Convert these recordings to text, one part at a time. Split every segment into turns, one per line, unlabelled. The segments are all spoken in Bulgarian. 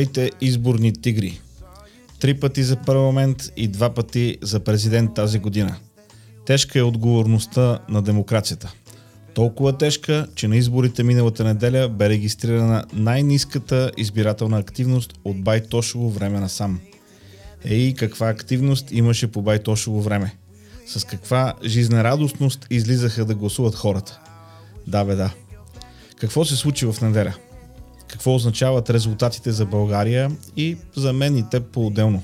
Здравейте, изборни тигри! Три пъти за парламент и два пъти за президент тази година. Тежка е отговорността на демокрацията. Толкова тежка, че на изборите миналата неделя бе регистрирана най-низката избирателна активност от Байтошово време насам. Ей, каква активност имаше по Байтошово време? С каква жизнерадостност излизаха да гласуват хората? Да, бе, да. Какво се случи в неделя? Какво означават резултатите за България и за мен и теб по-отделно.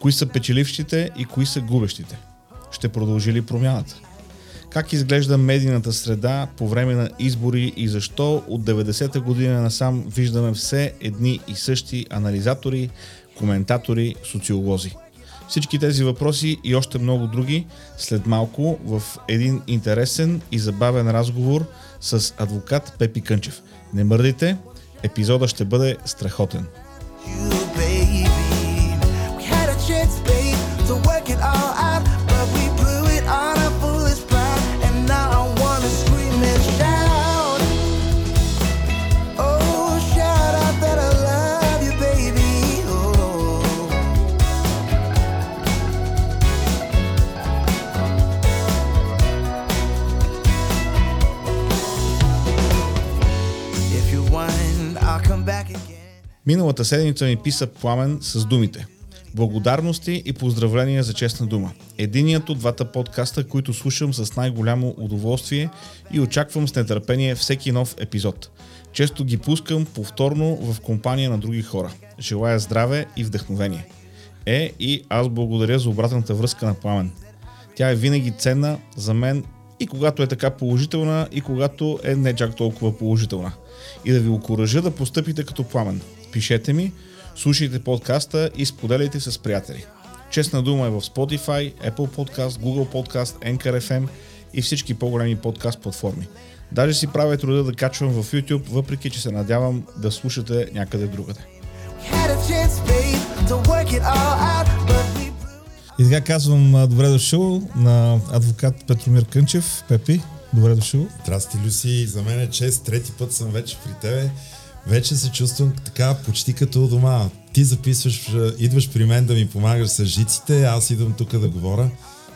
Кои са печелившите и кои са губещите? Ще продължи ли промяната? Как изглежда медийната среда по време на избори и защо от 90-та година насам виждаме все едни и същи анализатори, коментатори, социолози? Всички тези въпроси и още много други след малко в един интересен и забавен разговор с адвокат Пепи Кънчев. Не мърдайте, Епизода ще бъде страхотен. Миналата седмица ми писа Пламен с думите Благодарности и поздравления за честна дума. Единият от двата подкаста, които слушам с най-голямо удоволствие и очаквам с нетърпение всеки нов епизод. Често ги пускам повторно в компания на други хора. Желая здраве и вдъхновение. Е, и аз благодаря за обратната връзка на Пламен. Тя е винаги ценна за мен и когато е така положителна, и когато е не чак толкова положителна. И да ви окоръжа да постъпите като Пламен – пишете ми, слушайте подкаста и споделяйте с приятели. Честна дума е в Spotify, Apple Podcast, Google Podcast, Anchor FM и всички по-големи подкаст платформи. Даже си правя труда да качвам в YouTube, въпреки че се надявам да слушате някъде другаде. И така казвам добре дошъл на адвокат Петромир Кънчев. Пепи, добре дошъл.
Здрасти, Люси. За мен е чест. Трети път съм вече при тебе вече се чувствам така почти като дома. Ти записваш, идваш при мен да ми помагаш с жиците, аз идвам тук да говоря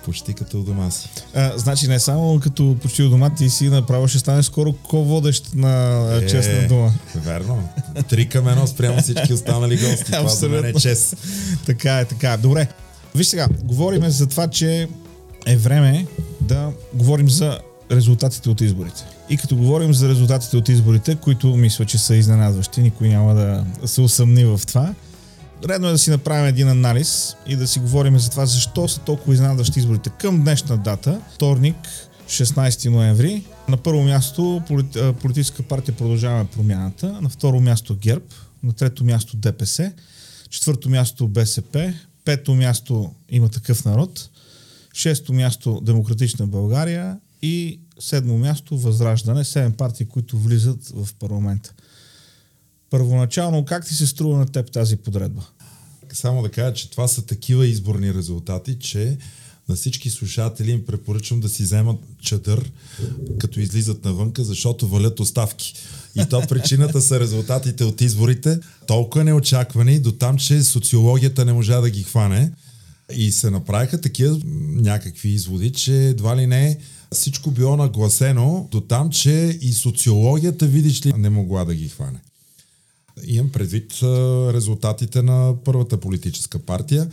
почти като у дома си.
А, значи не само като почти у дома, ти си направо ще стане скоро ко-водещ на е, честна дума.
Верно. Три към едно спрямо всички останали гости. Това за мен е чест.
така е, така. Добре. Виж сега, говорим за това, че е време да говорим за резултатите от изборите. И като говорим за резултатите от изборите, които мисля, че са изненадващи, никой няма да се усъмни в това, редно е да си направим един анализ и да си говорим за това защо са толкова изненадващи изборите към днешна дата, вторник, 16 ноември. На първо място политическа партия Продължаваме промяната, на второ място ГЕРБ, на трето място ДПС, четвърто място БСП, пето място има такъв народ, шесто място Демократична България и седмо място Възраждане, седем партии, които влизат в парламента. Първоначално, как ти се струва на теб тази подредба?
Само да кажа, че това са такива изборни резултати, че на всички слушатели им препоръчвам да си вземат чадър, като излизат навънка, защото валят оставки. И то причината са резултатите от изборите, толкова неочаквани, до там, че социологията не можа да ги хване. И се направиха такива някакви изводи, че едва ли не всичко било нагласено до там, че и социологията, видиш ли, не могла да ги хване. Имам предвид резултатите на първата политическа партия.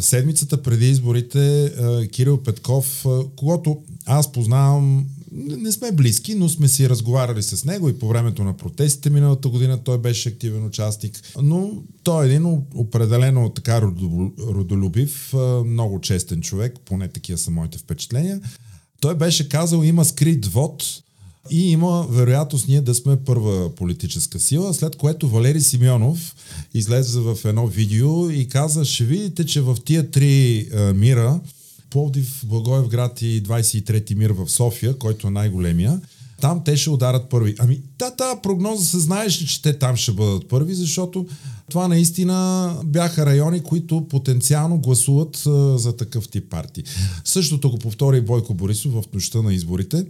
Седмицата преди изборите Кирил Петков, когато аз познавам, не сме близки, но сме си разговаряли с него и по времето на протестите миналата година той беше активен участник. Но той е един определено така родолюбив, много честен човек, поне такива са моите впечатления. Той беше казал, има скрит вод и има вероятност ние да сме първа политическа сила, след което Валери Симеонов излезе в едно видео и каза, ще видите, че в тия три е, мира, Пловдив, Благоевград и 23-ти мир в София, който е най-големия, там те ще ударат първи. Ами, та, та прогноза се знаеш, че те там ще бъдат първи, защото това наистина бяха райони, които потенциално гласуват а, за такъв тип партии. Същото го повтори Бойко Борисов в нощта на изборите.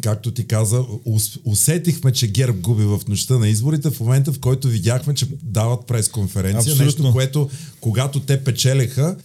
както ти каза, ус- усетихме, че ГЕРБ губи в нощта на изборите в момента, в който видяхме, че дават пресконференция.
Абсолютно.
Нещо, което когато те печелеха,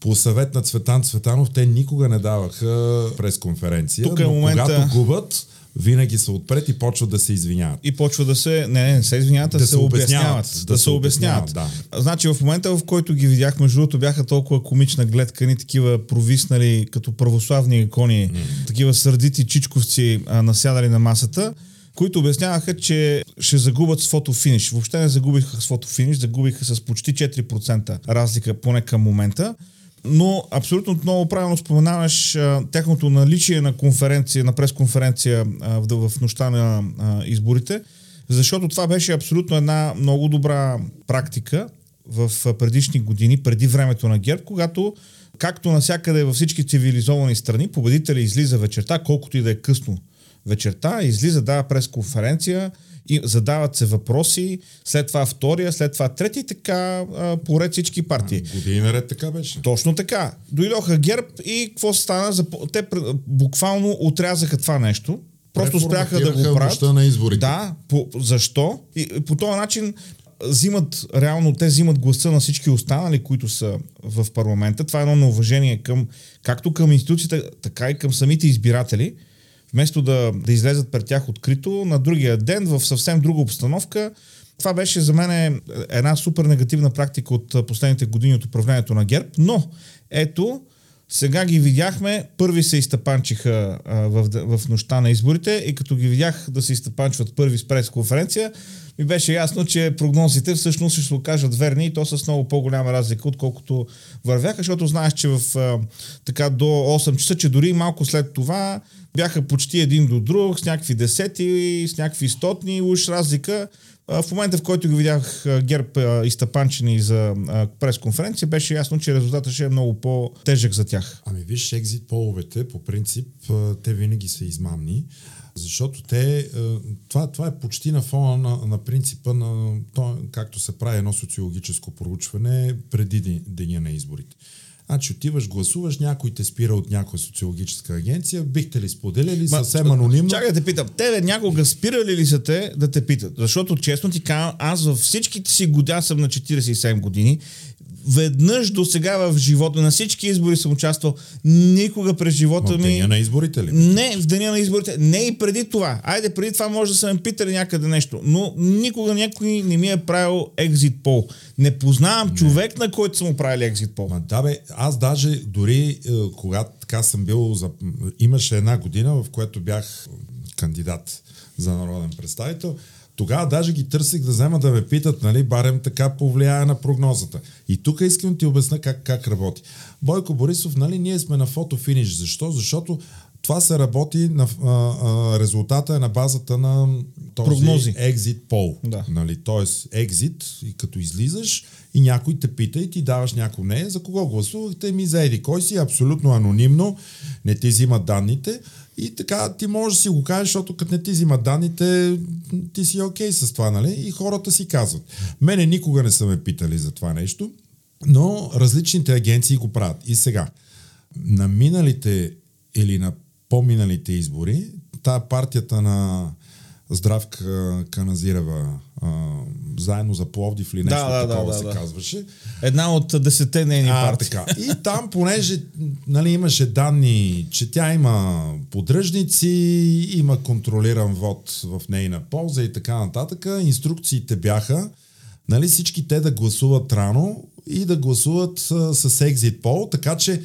по съвет на Цветан Цветанов, те никога не даваха пресконференция.
Тук е
но
момента-
когато губят, винаги са отпред и почват да се извиняват.
И почва да се... Не, не, не се извиняват, да,
Да
се обясняват.
обясняват.
Да, се обясняват.
Да.
Значи в момента, в който ги видях, между другото, бяха толкова комична гледка, ни такива провиснали като православни икони, mm. такива сърдити чичковци а, насядали на масата, които обясняваха, че ще загубят с фотофиниш. Въобще не загубиха с фотофиниш, загубиха с почти 4% разлика, поне към момента. Но абсолютно много правилно споменаваш а, тяхното наличие на конференция, на пресконференция а, в, в нощта на а, изборите, защото това беше абсолютно една много добра практика в предишни години, преди времето на ГЕРБ, когато както навсякъде във всички цивилизовани страни, победителя излиза вечерта, колкото и да е късно вечерта, излиза, дава пресконференция, и задават се въпроси, след това втория, след това трети, така а, поред всички партии.
Години наред така беше.
Точно така. Дойдоха ГЕРБ и какво стана? Те буквално отрязаха това нещо. Просто спряха да го правят.
на изборите.
Да, по, защо? И по този начин взимат, реално те взимат гласа на всички останали, които са в парламента. Това е едно неуважение към, както към институцията, така и към самите избиратели. Вместо да, да излезат пред тях открито, на другия ден в съвсем друга обстановка. Това беше за мен една супер негативна практика от последните години от управлението на ГЕРБ, но ето, сега ги видяхме, първи се изтъпанчиха в, в нощта на изборите и като ги видях да се изтъпанчват първи с пресконференция, ми беше ясно, че прогнозите всъщност ще се окажат верни и то с много по-голяма разлика, отколкото вървяха, защото знаеш, че в така до 8 часа, че дори малко след това бяха почти един до друг, с някакви десети, с някакви стотни, уж разлика. В момента, в който ги видях ГЕРБ а, изтъпанчени за пресконференция, беше ясно, че резултатът ще е много по-тежък за тях.
Ами виж, екзит половете, по принцип, те винаги са измамни, защото те, това, това е почти на фона на, на принципа на, то, както се прави едно социологическо проучване преди ден- деня на изборите. Значи отиваш, гласуваш, някой те спира от някоя социологическа агенция, бихте ли споделяли съвсем анонимно?
Чакай да те питам, тебе някога спирали ли са те да те питат? Защото честно ти казвам, аз във всичките си аз съм на 47 години, веднъж до сега в живота, на всички избори съм участвал, никога през живота
В
ми...
деня на изборите ли?
Не, в деня на изборите. Не и преди това. Айде, преди това може да са ме питали някъде нещо. Но никога някой не ми е правил екзит пол. Не познавам не. човек, на който са му правили екзит пол.
Ма да бе, аз даже дори е, когато така съм бил, за... имаше една година, в която бях кандидат за народен представител, тогава даже ги търсих да взема да ме питат, нали, барем така повлияе на прогнозата. И тук искам да ти обясна как, как работи. Бойко Борисов, нали, ние сме на фотофиниш. Защо? Защото това се работи на а, а, резултата е на базата на този
Прогнози.
екзит пол.
Да.
Нали, Тоест, екзит, и като излизаш и някой те пита и ти даваш някакво не, за кого гласувахте, ми за еди кой си, абсолютно анонимно, не ти взимат данните и така ти можеш да си го кажеш, защото като не ти взимат данните, ти си окей с това, нали? И хората си казват. Мене никога не са ме питали за това нещо, но различните агенции го правят. И сега, на миналите или на по-миналите избори, та партията на Здравка Каназирова, а, заедно за Пловдив или нещо
Да, да,
такова
да,
се
да.
казваше.
Една от десете нейни
А,
партии.
така. И там, понеже нали, имаше данни, че тя има подръжници, има контролиран вод в нейна полза и така нататък, инструкциите бяха нали, всички те да гласуват рано и да гласуват а, с екзит пол, така че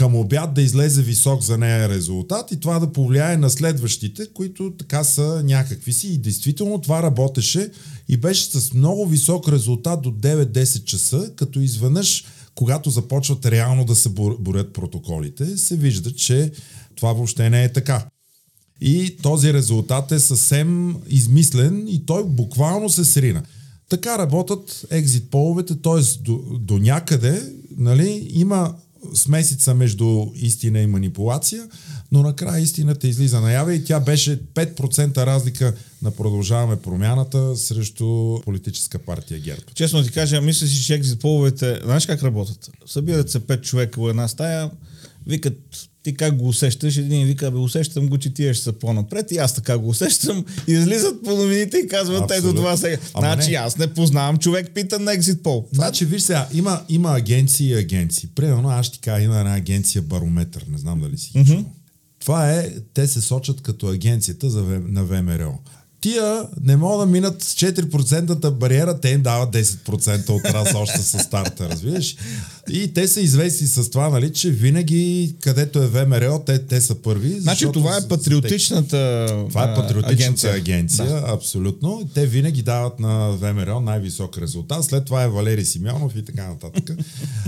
към обяд да излезе висок за нея резултат и това да повлияе на следващите, които така са някакви си. И действително това работеше и беше с много висок резултат до 9-10 часа, като изведнъж, когато започват реално да се бор- борят протоколите, се вижда, че това въобще не е така. И този резултат е съвсем измислен и той буквално се срина. Така работят екзит половете, т.е. До, до някъде нали, има смесица между истина и манипулация, но накрая истината излиза наяве и тя беше 5% разлика на продължаваме промяната срещу политическа партия ГЕРБ.
Честно ти кажа, мисля си, че екзит половете, знаеш как работят? Събират се пет човека в една стая, викат ти как го усещаш? Един вика, бе, усещам го, че тия ще са по-напред и аз така го усещам. Излизат по новините и казват, ето това сега. Значи не. аз не познавам човек, пита на Exit Poll.
Значи, виж сега, има, има агенции и агенции. Примерно, аз ще кажа, има една агенция Барометър, не знам дали си mm-hmm. Това е, те се сочат като агенцията за, на ВМРО тия не могат да минат с 4 бариера, те им дават 10% от раз още с старта, разбираш? И те са известни с това, нали, че винаги, където е ВМРО, те, те са първи.
Значи това е патриотичната
Това е патриотичната агенция, агенция да. абсолютно. Те винаги дават на ВМРО най-висок резултат. След това е Валери Симеонов и така нататък.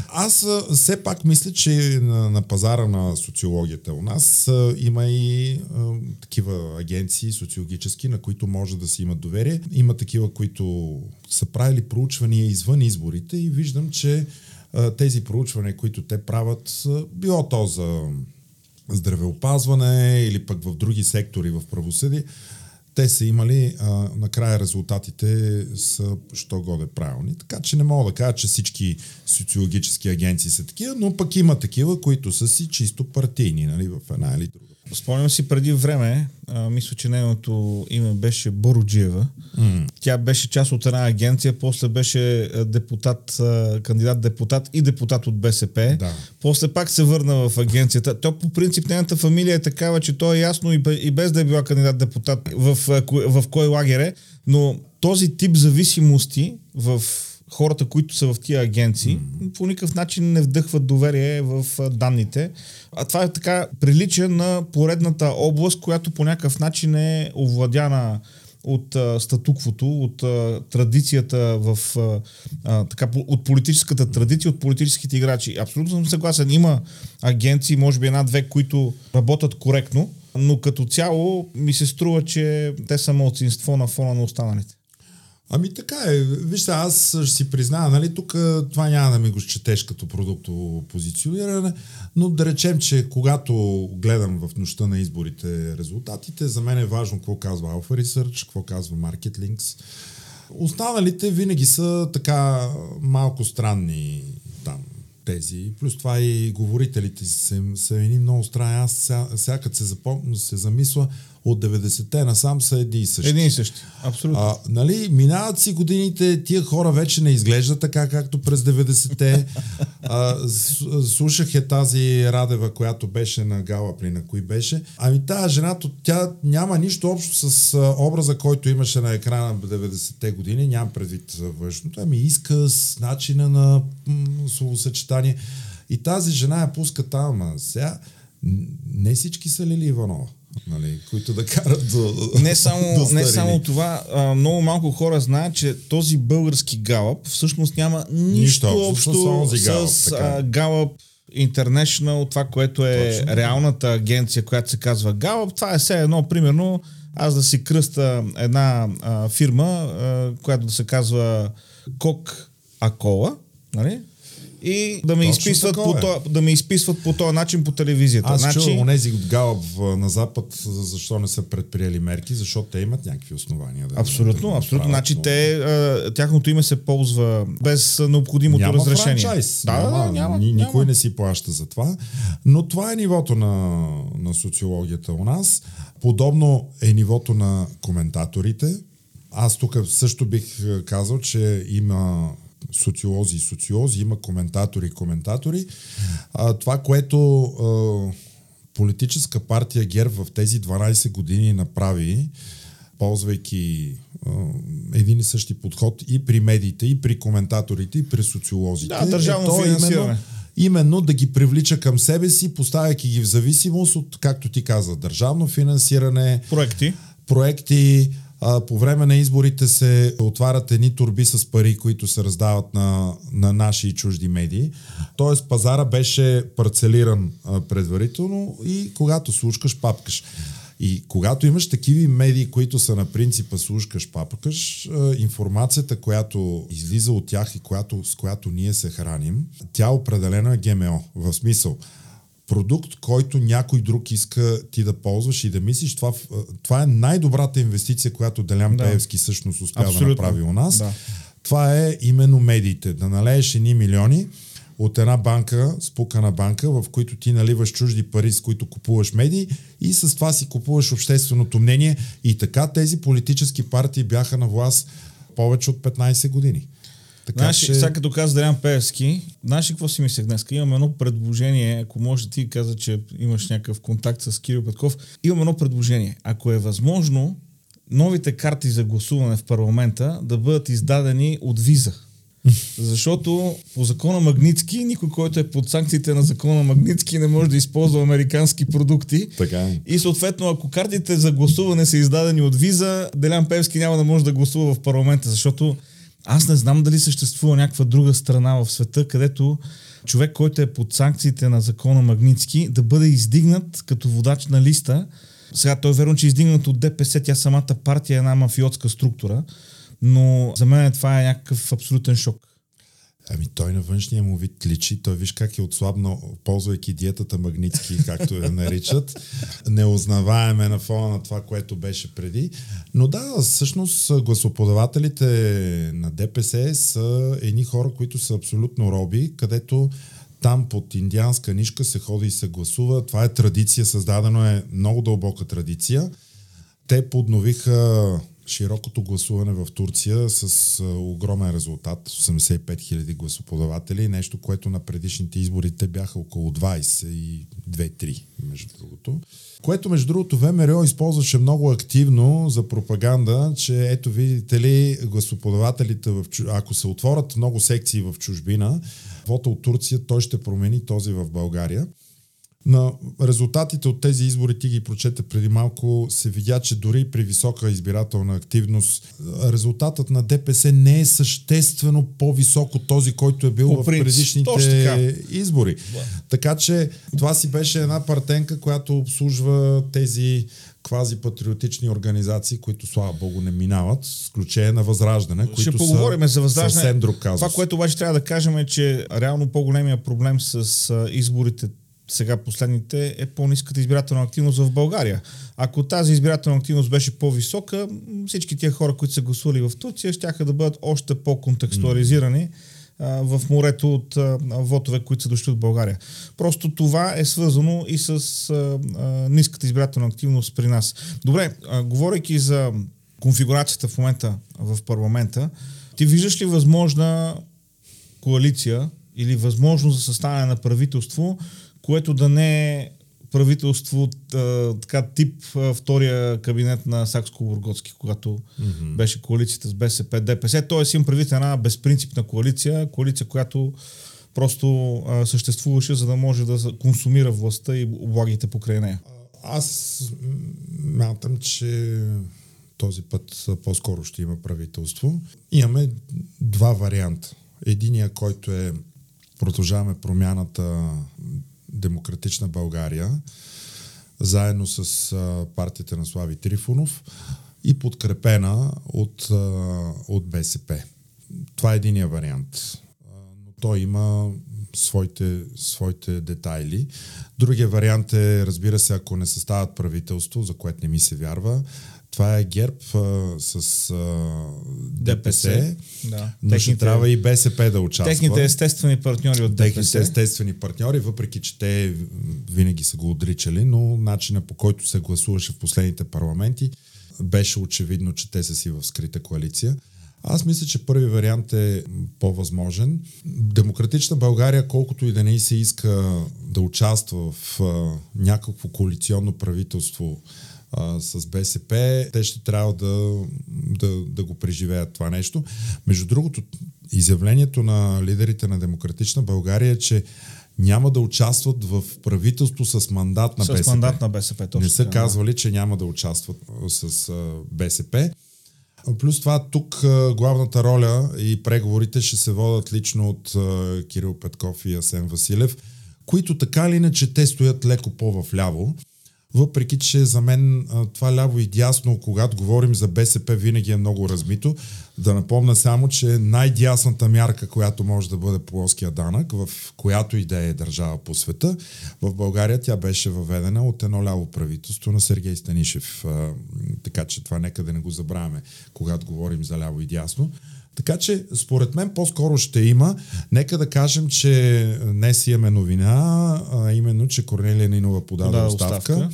Аз все пак мисля, че на, на пазара на социологията у нас има и а, такива агенции социологически, на които може да си имат доверие. Има такива, които са правили проучвания извън изборите и виждам, че тези проучвания, които те правят, било то за здравеопазване или пък в други сектори в правосъдие, те са имали, а, накрая резултатите са що годе правилни. Така че не мога да кажа, че всички социологически агенции са такива, но пък има такива, които са си чисто партийни, нали, в една или друга.
Спомням си преди време, а, мисля, че нейното име беше Бороджиева. Mm. Тя беше част от една агенция, после беше депутат, кандидат депутат и депутат от БСП. Да. После пак се върна в агенцията. То по принцип нейната фамилия е такава, че то е ясно и без да е била кандидат депутат в, в, в кой лагер е, но този тип зависимости в хората, които са в тия агенции, mm-hmm. по никакъв начин не вдъхват доверие в данните. А това е така прилича на поредната област, която по някакъв начин е овладяна от а, статуквото, от а, традицията в а, така, от политическата традиция, от политическите играчи. Абсолютно съм съгласен. Има агенции, може би една-две, които работят коректно, но като цяло ми се струва, че те са малцинство на фона на останалите.
Ами така е. Вижте, аз ще си призная, нали, тук това няма да ми го четеш като продуктово позициониране, но да речем, че когато гледам в нощта на изборите резултатите, за мен е важно какво казва Alpha Research, какво казва Market. Останалите винаги са така малко странни там тези. Плюс това и говорителите са, са едни много странни. Аз сега, сега като се, запом... се замисля, от 90-те насам са едни и същи.
Едни и същи, абсолютно. А,
нали, минават си годините, тия хора вече не изглеждат така, както през 90-те. А, слушах е тази Радева, която беше на Галапли, на кои беше. Ами тази жена, тя няма нищо общо с образа, който имаше на екрана в 90-те години, нямам предвид външното, ами изказ, начина на м- словосъчетание. И тази жена я пуска там, сега не всички са Лили Иванова нали, които да карат до
Не само, до не само това, а, много малко хора знаят, че този български галъп всъщност няма нищо, нищо общо с, с, с а, галъп International, това, което е Точно. реалната агенция, която се казва Галъп. Това е все едно, примерно, аз да си кръста една а, фирма, а, която да се казва Кок Акола, нали? И да ме, изписват по, то, да ме изписват по този начин по телевизията.
Аз значи... чувам онези от Галъп на Запад, защо не са предприели мерки, защото те имат някакви основания. Да,
абсолютно, да абсолютно. Значи но... те, тяхното име се ползва без необходимото
няма
разрешение.
Франчайз. Да, няма, няма, ни, никой няма. не си плаща за това. Но това е нивото на, на социологията у нас. Подобно е нивото на коментаторите. Аз тук също бих казал, че има социолози и социози, има коментатори и коментатори. А, това, което а, политическа партия ГЕРБ в тези 12 години направи, ползвайки а, един и същи подход и при медиите, и при коментаторите, и при социолозите.
Да, държавно е финансиране. Именно,
именно да ги привлича към себе си, поставяйки ги в зависимост от, както ти каза, държавно финансиране,
проекти,
проекти а, по време на изборите се отварят едни турби с пари, които се раздават на, на наши и чужди медии. Тоест пазара беше парцелиран а, предварително и когато слушкаш, папкаш. И когато имаш такива медии, които са на принципа слушкаш, папкаш, информацията, която излиза от тях и която, с която ние се храним, тя определена е ГМО. В смисъл, продукт, който някой друг иска ти да ползваш и да мислиш. Това, това е най-добрата инвестиция, която Делян да. Пеевски всъщност успя Абсолютно. да направи у нас. Да. Това е именно медиите. Да налееш едни милиони, от една банка, спукана банка, в които ти наливаш чужди пари, с които купуваш медии и с това си купуваш общественото мнение. И така тези политически партии бяха на власт повече от 15 години.
Така, знаеш, че... сега като каза Дарян Певски, знаеш какво си мислех днес? Имам едно предложение, ако може ти каза, че имаш някакъв контакт с Кирил Петков, имам едно предложение. Ако е възможно, новите карти за гласуване в парламента да бъдат издадени от виза. Защото по закона Магницки, никой, който е под санкциите на закона Магницки, не може да използва американски продукти.
Така е.
И съответно, ако картите за гласуване са издадени от виза, Делян Певски няма да може да гласува в парламента, защото аз не знам дали съществува някаква друга страна в света, където човек, който е под санкциите на закона Магницки, да бъде издигнат като водач на листа. Сега той е верно, че е издигнат от ДПС, тя самата партия е една мафиотска структура, но за мен това е някакъв абсолютен шок.
Ами той на външния му вид личи. Той виж как е отслабнал, ползвайки диетата Магницки, както я наричат. Неузнаваеме на фона на това, което беше преди. Но да, всъщност гласоподавателите на ДПС са едни хора, които са абсолютно роби, където там под индианска нишка се ходи и се гласува. Това е традиция, създадено е много дълбока традиция. Те подновиха широкото гласуване в Турция с огромен резултат 85 000 гласоподаватели, нещо, което на предишните избори те бяха около 20 и 2-3, между другото. Което, между другото, ВМРО използваше много активно за пропаганда, че ето видите ли, гласоподавателите, в, ако се отворят много секции в чужбина, вота от Турция, той ще промени този в България. На резултатите от тези избори, ти ги прочете преди малко, се видя, че дори при висока избирателна активност, резултатът на ДПС не е съществено по-висок от този, който е бил По в предишните избори. Така че това си беше една партенка, която обслужва тези квази патриотични организации, които слава богу не минават, с изключение на Възраждане, Ще които поговорим
за Възраждане.
съвсем друг казус.
Това, което обаче трябва да кажем е, че реално по-големия проблем с изборите сега последните, е по-низката избирателна активност в България. Ако тази избирателна активност беше по-висока, всички тия хора, които са гласували в Турция, ще да бъдат още по-контекстуализирани а, в морето от а, вотове, които са дошли от България. Просто това е свързано и с а, а, ниската избирателна активност при нас. Добре, а, говорейки за конфигурацията в момента в парламента, ти виждаш ли възможна коалиция или възможност за съставяне на правителство, което да не е правителство така тип втория кабинет на Сакско-Бургоцки, когато mm-hmm. беше коалицията с БСП, ДПС. Тоест им правите една безпринципна коалиция, коалиция, която просто а, съществуваше, за да може да консумира властта и облагите покрай нея.
Аз мятам, че този път по-скоро ще има правителство. Имаме два варианта. Единия, който е продължаваме промяната Демократична България, заедно с а, партията на Слави Трифонов и подкрепена от, а, от БСП. Това е единия вариант. Но той има своите, своите детайли. Другия вариант е, разбира се, ако не съставят правителство, за което не ми се вярва, това е ГЕРБ а, с а, ДПС, ДПС да. но Техните, ще трябва и БСП да участва.
Техните естествени партньори от ДПС.
Техните естествени партньори, въпреки че те винаги са го отричали, но начина по който се гласуваше в последните парламенти беше очевидно, че те са си в скрита коалиция. Аз мисля, че първи вариант е по-възможен. Демократична България, колкото и да не се иска да участва в а, някакво коалиционно правителство а, с БСП, те ще трябва да, да, да го преживеят това нещо. Между другото, изявлението на лидерите на Демократична България е, че няма да участват в правителство с мандат на
с
БСП.
мандат на БСП, точно.
Не са казвали, че няма да участват с а, БСП. Плюс това тук главната роля и преговорите ще се водят лично от Кирил Петков и Асен Василев, които така или иначе те стоят леко по-вляво. Въпреки, че за мен това ляво и дясно, когато говорим за БСП, винаги е много размито. Да напомня само, че най-дясната мярка, която може да бъде плоския данък, в която и да е държава по света, в България тя беше въведена от едно ляво правителство на Сергей Станишев. Така че това нека да не го забравяме, когато говорим за ляво и дясно. Така че, според мен, по-скоро ще има. Нека да кажем, че днес имаме новина, а именно, че Корнелия Нинова подаде да, оставка. оставка.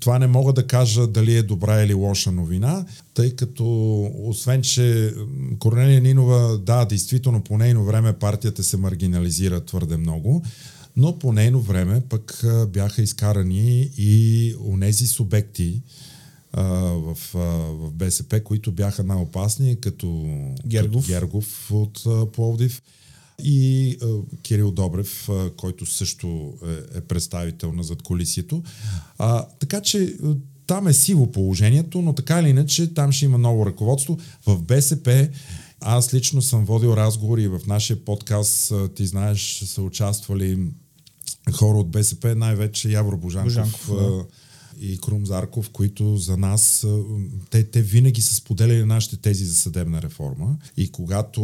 Това не мога да кажа дали е добра или лоша новина, тъй като освен, че Корнелия Нинова, да, действително по нейно време партията се маргинализира твърде много, но по нейно време пък бяха изкарани и онези субекти, в, в БСП, които бяха най-опасни, като
Гергов,
като Гергов от Пловдив и а, Кирил Добрев, а, който също е, е представител на задколисието. А, така че там е сиво положението, но така или иначе там ще има ново ръководство. В БСП аз лично съм водил разговори в нашия подкаст, ти знаеш, са участвали хора от БСП, най-вече Явро Божанков, Божанков да и Крум Зарков, които за нас, те, те винаги са споделяли нашите тези за съдебна реформа. И когато,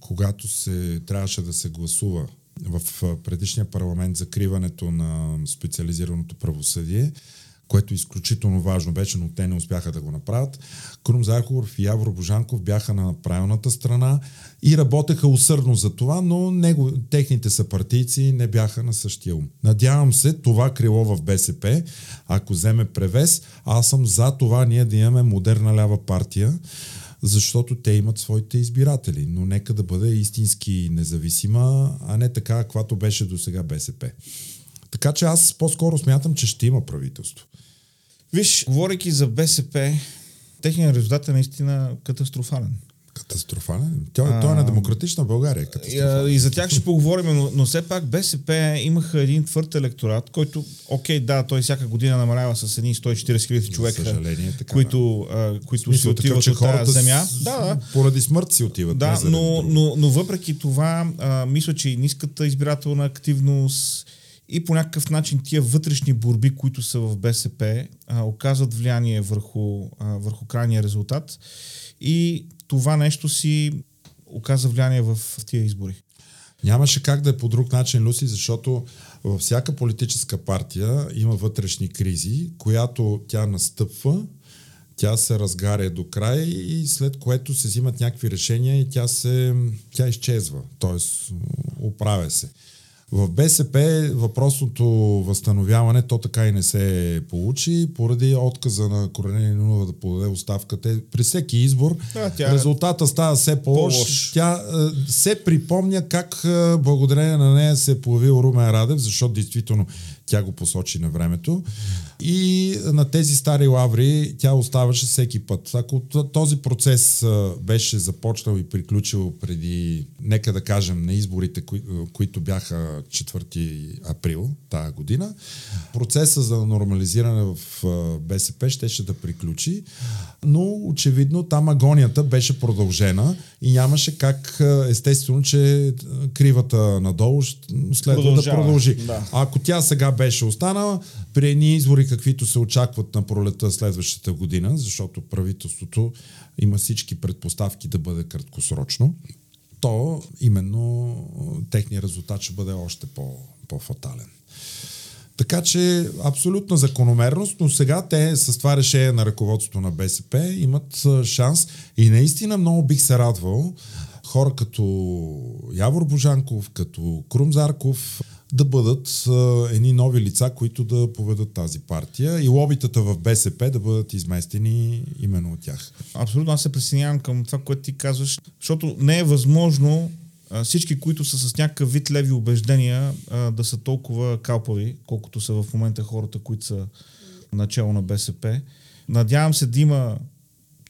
когато се трябваше да се гласува в предишния парламент закриването на специализираното правосъдие, което изключително важно беше, но те не успяха да го направят. Крум Зархов и Явро Божанков бяха на правилната страна и работеха усърдно за това, но него, техните съпартийци не бяха на същия ум. Надявам се това крило в БСП, ако вземе превес, аз съм за това ние да имаме модерна лява партия, защото те имат своите избиратели, но нека да бъде истински независима, а не така, каквато беше до сега БСП. Така че аз по-скоро смятам, че ще има правителство.
Виж, говорейки за БСП, техният резултат е наистина катастрофален.
Катастрофален? Той, той е на демократична България.
Е и, и за тях ще поговорим, но, но все пак БСП имаха един твърд електорат, който, окей, да, той всяка година намалява с едни 140 хиляди човека, съжаление, така, които, а, които смисъл, си отиват от тази земя.
Да, да. Поради смърт си отиват.
Да, но, но, но въпреки това, а, мисля, че и ниската избирателна активност и по някакъв начин тия вътрешни борби, които са в БСП, а, оказват влияние върху, а, върху крайния резултат и това нещо си оказа влияние в, в тия избори.
Нямаше как да е по друг начин, Люси, защото във всяка политическа партия има вътрешни кризи, която тя настъпва, тя се разгаря до край и след което се взимат някакви решения и тя, се, тя изчезва, т.е. оправя се. В БСП въпросното възстановяване то така и не се получи, поради отказа на Коренелия Нинова да подаде оставката. При всеки избор да, тя... резултата става все по-лош. по-лош. Тя е, се припомня как е, благодарение на нея се е появил Румен Радев, защото действително тя го посочи на времето. И на тези стари лаври тя оставаше всеки път. Ако този процес беше започнал и приключил преди, нека да кажем, на изборите, кои, които бяха 4 април тази година, процеса за нормализиране в БСП щеше да приключи, но очевидно там агонията беше продължена и нямаше как, естествено, че кривата надолу следва Продължава. да продължи. Да. Ако тя сега беше останала, при едни избори, каквито се очакват на пролета следващата година, защото правителството има всички предпоставки да бъде краткосрочно, то именно техният резултат ще бъде още по, по-фатален. Така че абсолютна закономерност, но сега те с това решение на ръководството на БСП имат шанс и наистина много бих се радвал хора като Явор Божанков, като Крум Зарков, да бъдат едни нови лица, които да поведат тази партия и лобитата в БСП да бъдат изместени именно от тях.
Абсолютно, аз се присъединявам към това, което ти казваш, защото не е възможно всички, които са с някакъв вид леви убеждения, да са толкова калпави, колкото са в момента хората, които са начало на БСП. Надявам се да има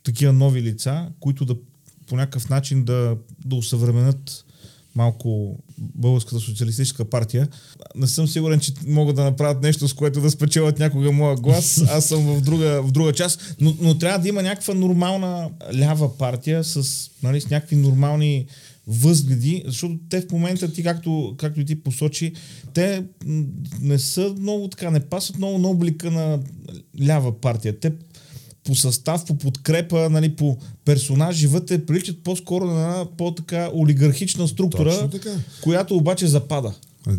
такива нови лица, които да по някакъв начин да, да усъвременят малко Българската социалистическа партия. Не съм сигурен, че могат да направят нещо, с което да спечелят някога моя глас. Аз съм в друга, в друга част. Но, но трябва да има някаква нормална лява партия с, нали, с някакви нормални възгледи, защото те в момента, ти както, както и ти посочи, те не са много така, не пасат много на облика на лява партия. Те по състав, по подкрепа, нали, по персонажи вътре приличат по-скоро на една по-така олигархична структура, която обаче запада.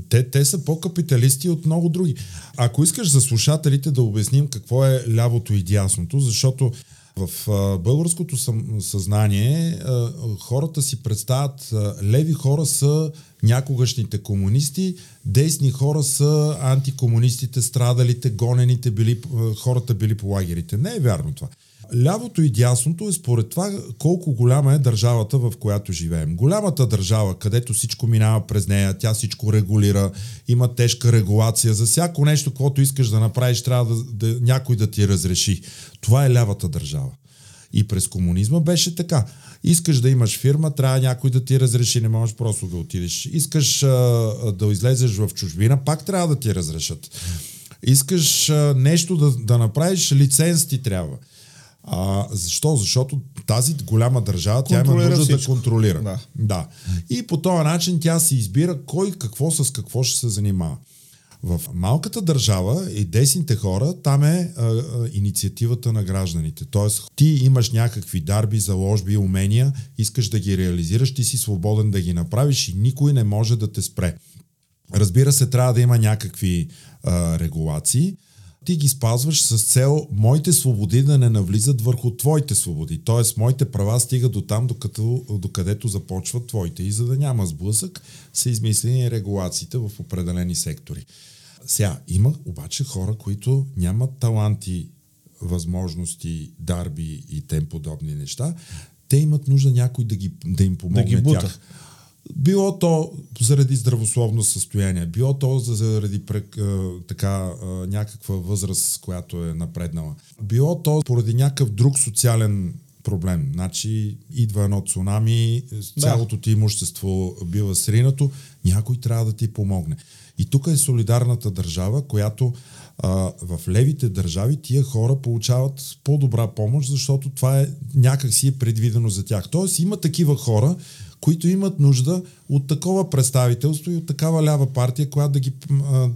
Те, те са по-капиталисти от много други. Ако искаш за слушателите да обясним какво е лявото и дясното, защото В а, българското съм, съзнание а, хората си представят, а, леви хора са някогашните комунисти, десни хора са антикомунистите, страдалите, гонените, били, хората били по лагерите. Не е вярно това. Лявото и дясното е според това колко голяма е държавата, в която живеем. Голямата държава, където всичко минава през нея, тя всичко регулира, има тежка регулация. За всяко нещо, което искаш да направиш, трябва да, да, някой да ти разреши. Това е лявата държава. И през комунизма беше така. Искаш да имаш фирма, трябва някой да ти разреши, не можеш просто да отидеш. Искаш а, да излезеш в чужбина, пак трябва да ти разрешат. Искаш а, нещо да, да направиш, лиценз ти трябва. А, защо? Защото тази голяма държава, тя има нужда всичко. да контролира.
Да.
да. И по този начин тя си избира кой какво с какво ще се занимава. В малката държава и десните хора, там е а, а, инициативата на гражданите. Тоест, ти имаш някакви дарби, заложби, умения, искаш да ги реализираш, ти си свободен да ги направиш и никой не може да те спре. Разбира се, трябва да има някакви а, регулации, ти ги спазваш с цел моите свободи да не навлизат върху твоите свободи. Тоест, моите права стигат до там, докато, докъдето започват твоите. И за да няма сблъсък, са измислени регулациите в определени сектори. Сега, има обаче хора, които нямат таланти, възможности, дарби и тем подобни неща. Те имат нужда някой да, ги, да им помогне
да ги бута.
тях. Било то заради здравословно състояние, било то заради така някаква възраст, която е напреднала. Било то поради някакъв друг социален проблем. Значи идва едно цунами, цялото ти имущество бива сринато, някой трябва да ти помогне. И тук е солидарната държава, която а, в левите държави тия хора получават по-добра помощ, защото това е някак си е предвидено за тях. Тоест има такива хора, които имат нужда от такова представителство и от такава лява партия, която да ги,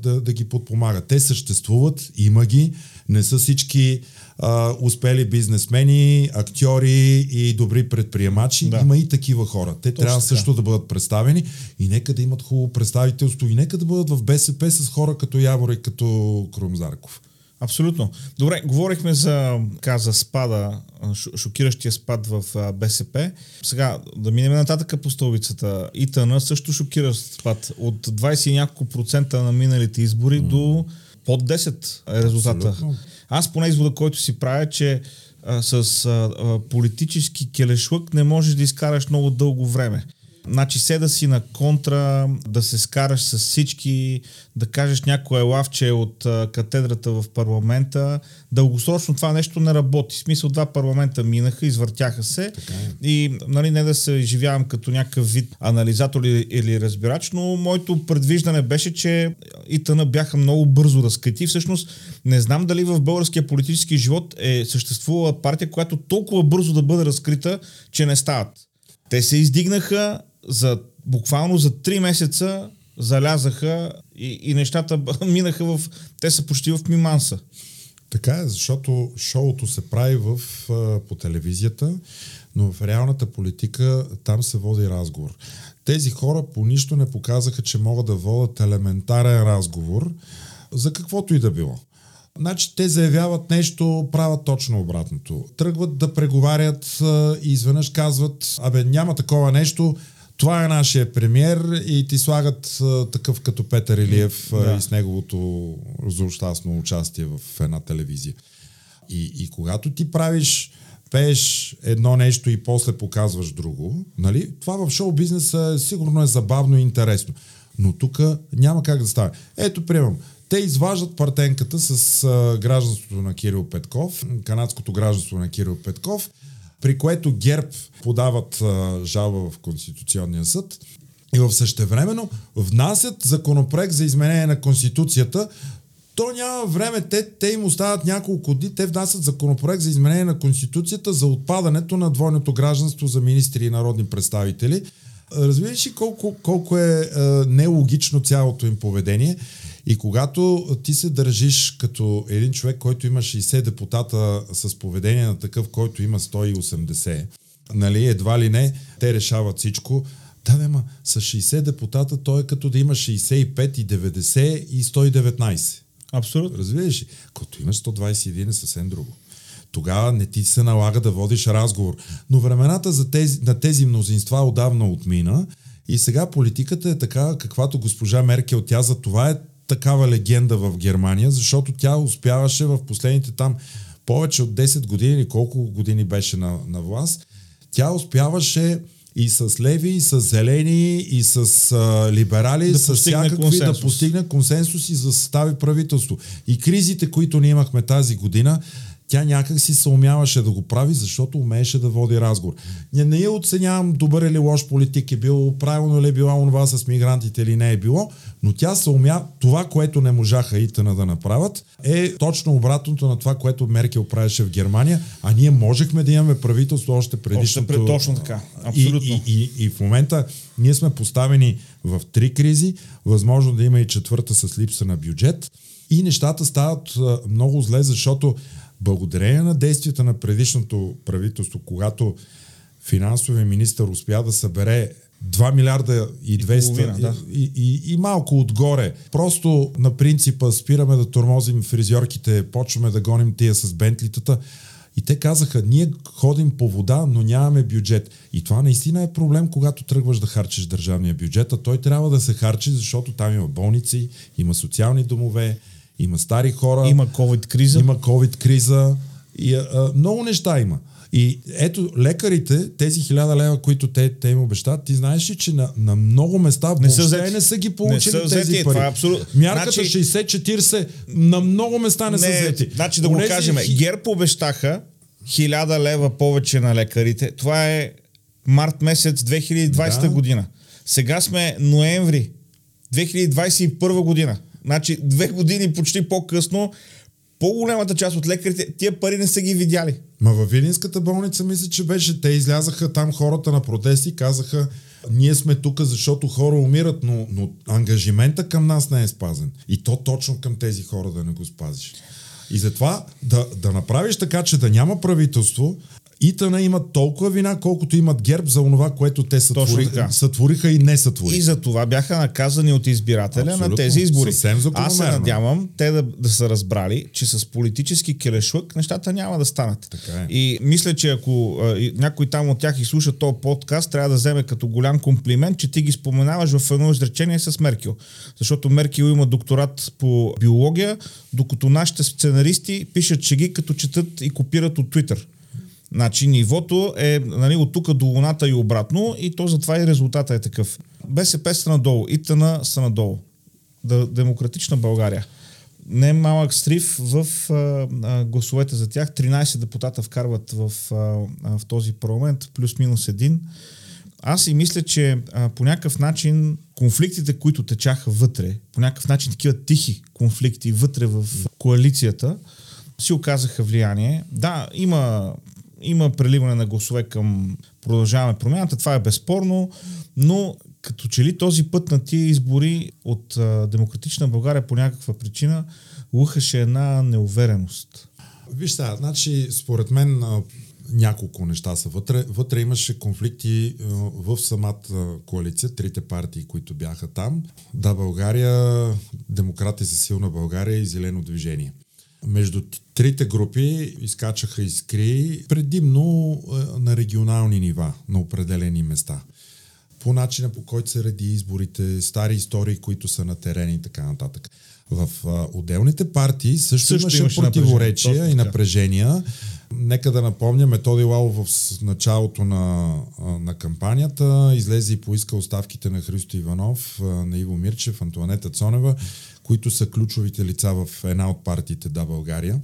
да, да ги подпомага. Те съществуват, има ги, не са всички а, успели бизнесмени, актьори и добри предприемачи. Да. Има и такива хора. Те Точно трябва така. също да бъдат представени и нека да имат хубаво представителство и нека да бъдат в БСП с хора като Явор и като Крумзарков.
Абсолютно. Добре, говорихме за, каза, спада, шокиращия спад в БСП. Сега да минем нататък по столбицата. ИТН също шокира спад от 20 и няколко процента на миналите избори mm. до под 10 е резултата. Абсолютно. Аз поне извода, който си правя, че а, с а, политически келешлък не можеш да изкараш много дълго време. Значи седа си на контра, да се скараш с всички, да кажеш някое лавче от катедрата в парламента. Дългосрочно това нещо не работи. В смисъл два парламента минаха, извъртяха се е. и нали, не да се изживявам като някакъв вид анализатор или, или разбирач, но моето предвиждане беше, че ИТН бяха много бързо разкрити. Всъщност не знам дали в българския политически живот е съществувала партия, която толкова бързо да бъде разкрита, че не стават. Те се издигнаха за буквално за 3 месеца залязаха и, и нещата минаха в... Те са почти в миманса.
Така е, защото шоуто се прави в, по телевизията, но в реалната политика там се води разговор. Тези хора по нищо не показаха, че могат да водят елементарен разговор за каквото и да било. Значи те заявяват нещо, правят точно обратното. Тръгват да преговарят и изведнъж казват, абе няма такова нещо, това е нашия премьер и ти слагат а, такъв като Петър Илиев да. и с неговото злощастно участие в една телевизия. И, и когато ти правиш, пееш едно нещо и после показваш друго, нали? това в шоу бизнеса сигурно е забавно и интересно. Но тук няма как да стане. Ето, приемам. Те изваждат партенката с а, гражданството на Кирил Петков, канадското гражданство на Кирил Петков при което ГЕРБ подават а, жалба в Конституционния съд и в същевременно внасят законопроект за изменение на Конституцията, то няма време, те, те им остават няколко дни, те внасят законопроект за изменение на Конституцията за отпадането на двойното гражданство за министри и народни представители. Разбираш ли колко, колко е, е нелогично цялото им поведение? И когато ти се държиш като един човек, който има 60 депутата с поведение на такъв, който има 180, нали, едва ли не, те решават всичко. Да, бе, ма, с 60 депутата той е като да има 65 и 90 и 119.
Абсолютно.
Разбираш ли? Като имаш 121 е съвсем друго. Тогава не ти се налага да водиш разговор. Но времената за тези, на тези мнозинства отдавна отмина и сега политиката е така, каквато госпожа Меркел, тя за това е такава легенда в Германия, защото тя успяваше в последните там повече от 10 години или колко години беше на, на власт, тя успяваше и с леви, и с зелени, и с а, либерали,
Да
с всякакви
консенсус.
да постигне консенсус и да състави правителство. И кризите, които ние имахме тази година, тя някак си се умяваше да го прави, защото умееше да води разговор. Не, не я оценявам добър или лош политик е бил, правилно ли е била онова с мигрантите или не е било, но тя се умя, това, което не можаха итана да направят, е точно обратното на това, което Меркел правеше в Германия, а ние можехме да имаме правителство още предишното.
пред- точно така. Абсолютно.
И, и, и, и в момента ние сме поставени в три кризи, възможно да има и четвърта с липса на бюджет и нещата стават много зле, защото благодарение на действията на предишното правителство, когато финансовия министр успя да събере 2 милиарда и 200
половина, да.
и, и, и малко отгоре. Просто на принципа спираме да тормозим фризьорките, почваме да гоним тия с бентлитата. И те казаха, ние ходим по вода, но нямаме бюджет. И това наистина е проблем, когато тръгваш да харчиш държавния бюджет, а той трябва да се харчи, защото там има болници, има социални домове, има стари хора,
Има COVID-криза.
има COVID-криза и а, много неща има. И ето, лекарите, тези хиляда лева, които те, те им обещат, ти знаеш ли, че на, на много места
Не
въобще
взети.
не са ги
Не
получили
са
тези
взети,
пари.
това е абсолютно-
Мярката
Значи-
60-40 на много места не, са взети.
Значи да го
Онези
кажем, ГЕРБ обещаха 1000 лева повече на лекарите. Това е март месец 2020
Да.
година. Сега сме ноември 2021 година. Значи две години почти по-късно по-голямата част от лекарите тия пари не са ги видяли.
Ма във Видинската болница мисля, че беше. Те излязаха там хората на протести, казаха ние сме тук, защото хора умират, но, но ангажимента към нас не е спазен. И то точно към тези хора да не го спазиш. И затова да, да направиш така, че да няма правителство, Итана имат толкова вина, колкото имат герб за онова, което те сътвориха, сътвориха и не сътвориха.
И за това бяха наказани от избирателя
Абсолютно.
на тези избори. Аз се надявам те да, да са разбрали, че с политически келешлък нещата няма да станат.
Така е.
И мисля, че ако а, и някой там от тях изслуша този подкаст, трябва да вземе като голям комплимент, че ти ги споменаваш в едно изречение с Меркел. Защото Меркел има докторат по биология, докато нашите сценаристи пишат шеги, като четат и копират от Твитър. Значи нивото е нали, от тук до луната и обратно и то затова и резултата е такъв. БСП са надолу, ИТН са надолу. Да, демократична България. Не малък стрив в а, а, гласовете за тях. 13 депутата вкарват в, а, а, в този парламент, плюс-минус един. Аз и мисля, че а, по някакъв начин конфликтите, които течаха вътре, по някакъв начин такива тихи конфликти вътре в коалицията, си оказаха влияние. Да, има, има преливане на гласове към продължаваме промяната, това е безспорно, но като че ли този път на тия избори от Демократична България по някаква причина лухаше една неувереност.
Виж сега, значи, според мен няколко неща са вътре. Вътре имаше конфликти в самата коалиция, трите партии, които бяха там. Да, България, Демократи за силна България и Зелено движение. Между трите групи изкачаха искри предимно а, на регионални нива, на определени места. По начина по който се реди изборите, стари истории, които са на терен и така нататък. В отделните партии също,
Също
имаше,
имаше
противоречия
напрежение,
и напрежения. Нека да напомня, Методи Лало в началото на, на кампанията излезе и поиска оставките на Христо Иванов, на Иво Мирчев, Антуанета Цонева, които са ключовите лица в една от партиите Да България.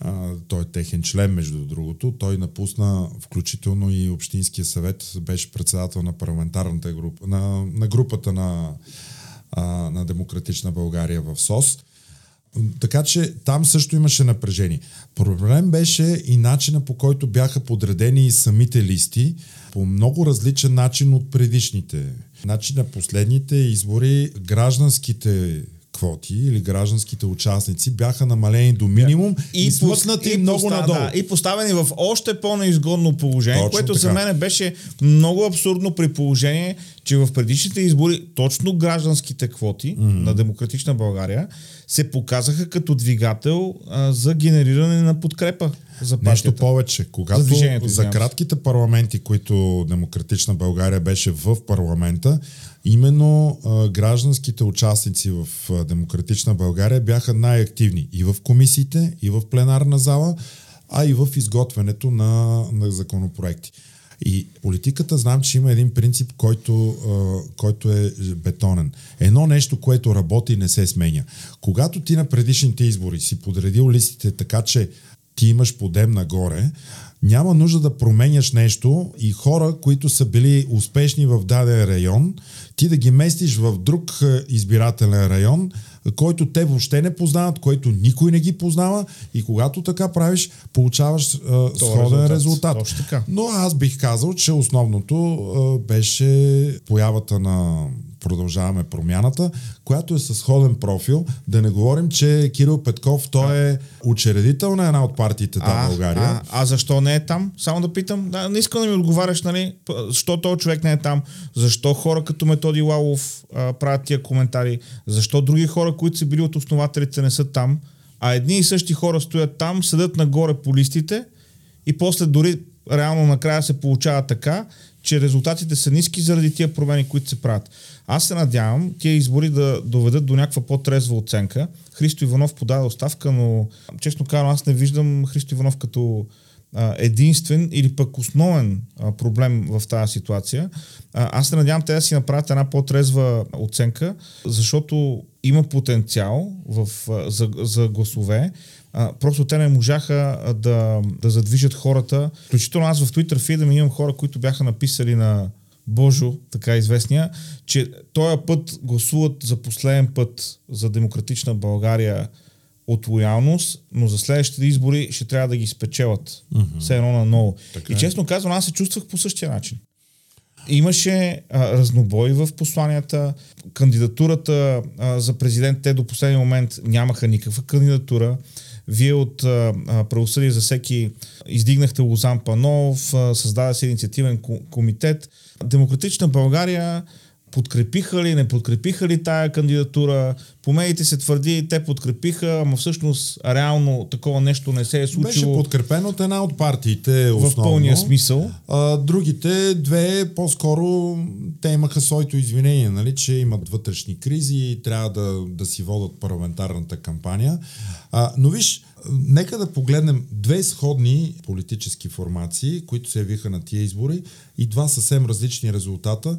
А, той е техен член, между другото. Той напусна включително и Общинския съвет, беше председател на парламентарната група, на, на групата на, а, на Демократична България в СОС. Така че там също имаше напрежение. Проблем беше и начина по който бяха подредени и самите листи по много различен начин от предишните. Значи на последните избори гражданските квоти или гражданските участници бяха намалени до минимум и, и смъкнати
и
много
поста-
надолу.
Да, и поставени в още по-неизгодно положение,
Точно
което за
така.
мен беше много абсурдно при положение, че в предишните избори точно гражданските квоти mm-hmm. на Демократична България се показаха като двигател а, за генериране на подкрепа. за
Нещо повече. Когато
За
за кратките парламенти, които Демократична България беше в парламента, именно а, гражданските участници в а, Демократична България бяха най-активни и в комисиите, и в пленарна зала, а и в изготвянето на, на законопроекти. И политиката знам, че има един принцип, който, а, който е бетонен. Едно нещо, което работи, не се сменя. Когато ти на предишните избори си подредил листите така, че ти имаш подем нагоре, няма нужда да променяш нещо и хора, които са били успешни в даден район, ти да ги местиш в друг е, избирателен район, който те въобще не познават, който никой не ги познава и когато така правиш, получаваш е, сходен резултат.
резултат.
Но аз бих казал, че основното е, беше появата на продължаваме промяната, която е със сходен профил. Да не говорим, че Кирил Петков, той е учредител на една от партиите там в България.
А, а защо не е там? Само да питам. Да, не искам да ми отговаряш, нали? Защо този човек не е там? Защо хора като Методи Лалов а, правят тия коментари? Защо други хора, които са били от основателите, не са там? А едни и същи хора стоят там, седят нагоре по листите и после дори реално накрая се получава така, че резултатите са ниски заради тия промени, които се правят. Аз се надявам тия избори да доведат до някаква по-трезва оценка. Христо Иванов подаде оставка, но честно казвам, аз не виждам Христо Иванов като единствен или пък основен проблем в тази ситуация. Аз се надявам те да си направят една по-трезва оценка, защото има потенциал в, за, за гласове. А, просто те не можаха да, да задвижат хората. Включително аз в Twitter фида ми имам хора, които бяха написали на Божо, така известния, че този път гласуват за последен път за демократична България от лоялност, но за следващите избори ще трябва да ги спечелят. Mm-hmm. Все едно на ново.
Така
И
е.
честно казвам, аз се чувствах по същия начин. Имаше а, разнобой в посланията. Кандидатурата а, за президент, те до последния момент нямаха никаква кандидатура. Вие от Правосъдие за всеки издигнахте Лозан Панов, създаде се инициативен ко- комитет. Демократична България подкрепиха ли, не подкрепиха ли тая кандидатура. По медиите се твърди, те подкрепиха, ама всъщност реално такова нещо не се е
Беше
случило
подкрепен от една от партиите
в
основно.
пълния смисъл.
А, другите две, по-скоро, те имаха своето извинение, нали, че имат вътрешни кризи и трябва да, да си водат парламентарната кампания. А, но виж, нека да погледнем две сходни политически формации, които се явиха на тия избори и два съвсем различни резултата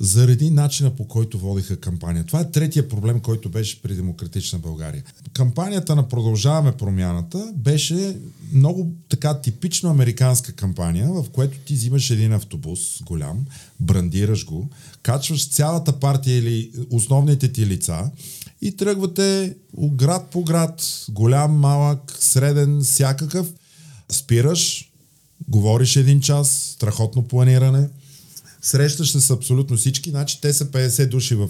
заради начина по който водиха кампания. Това е третия проблем, който беше при Демократична България. Кампанията на Продължаваме промяната беше много така типично американска кампания, в което ти взимаш един автобус голям, брандираш го, качваш цялата партия или основните ти лица и тръгвате град по град, голям, малък, среден, всякакъв, спираш, говориш един час, страхотно планиране, срещаш се с абсолютно всички, значи те са 50 души в,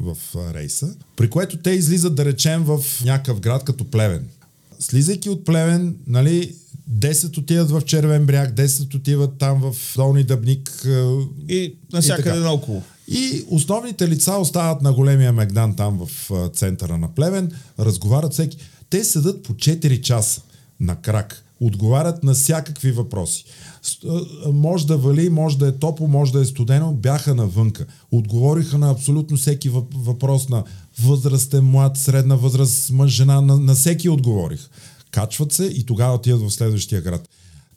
в рейса, при което те излизат, да речем, в някакъв град като Плевен. Слизайки от Плевен, нали, 10 отиват в Червен бряг, 10 отиват там в Долни Дъбник.
И навсякъде наоколо.
и основните лица остават на големия Мегдан там в центъра на Плевен, разговарят всеки. Те седат по 4 часа на крак, отговарят на всякакви въпроси. Може да вали, може да е топло, може да е студено, бяха навънка. Отговориха на абсолютно всеки въп- въпрос на възрастен, млад, средна възраст, мъж, жена, на, на всеки отговорих. Качват се и тогава отиват в следващия град.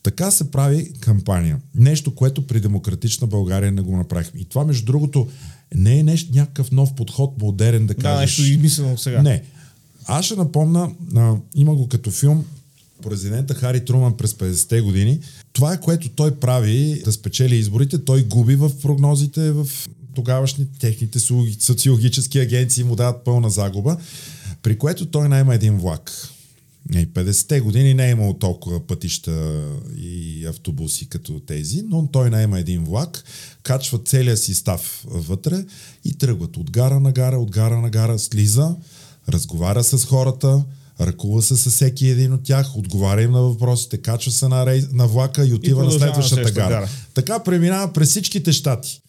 Така се прави кампания. Нещо, което при демократична България не го направихме. И това, между другото, не е нещо, някакъв нов подход, модерен да
Да,
кажеш.
нещо измислено сега.
Не. Аз ще напомна, а, има го като филм, президента Хари Труман през 50-те години. Това е което той прави да спечели изборите. Той губи в прогнозите в тогавашни техните соци- социологически агенции му дават пълна загуба, при което той найма един влак. И 50-те години не е имало толкова пътища и автобуси като тези, но той найма един влак, качва целия си став вътре и тръгват от гара на гара, от гара на гара, слиза, разговаря с хората, ръкува се с всеки един от тях, отговаря им на въпросите, качва се на, рей, на влака и отива
продължава на
следващата
следващата
гара.
гара.
Така преминава през всичките щати.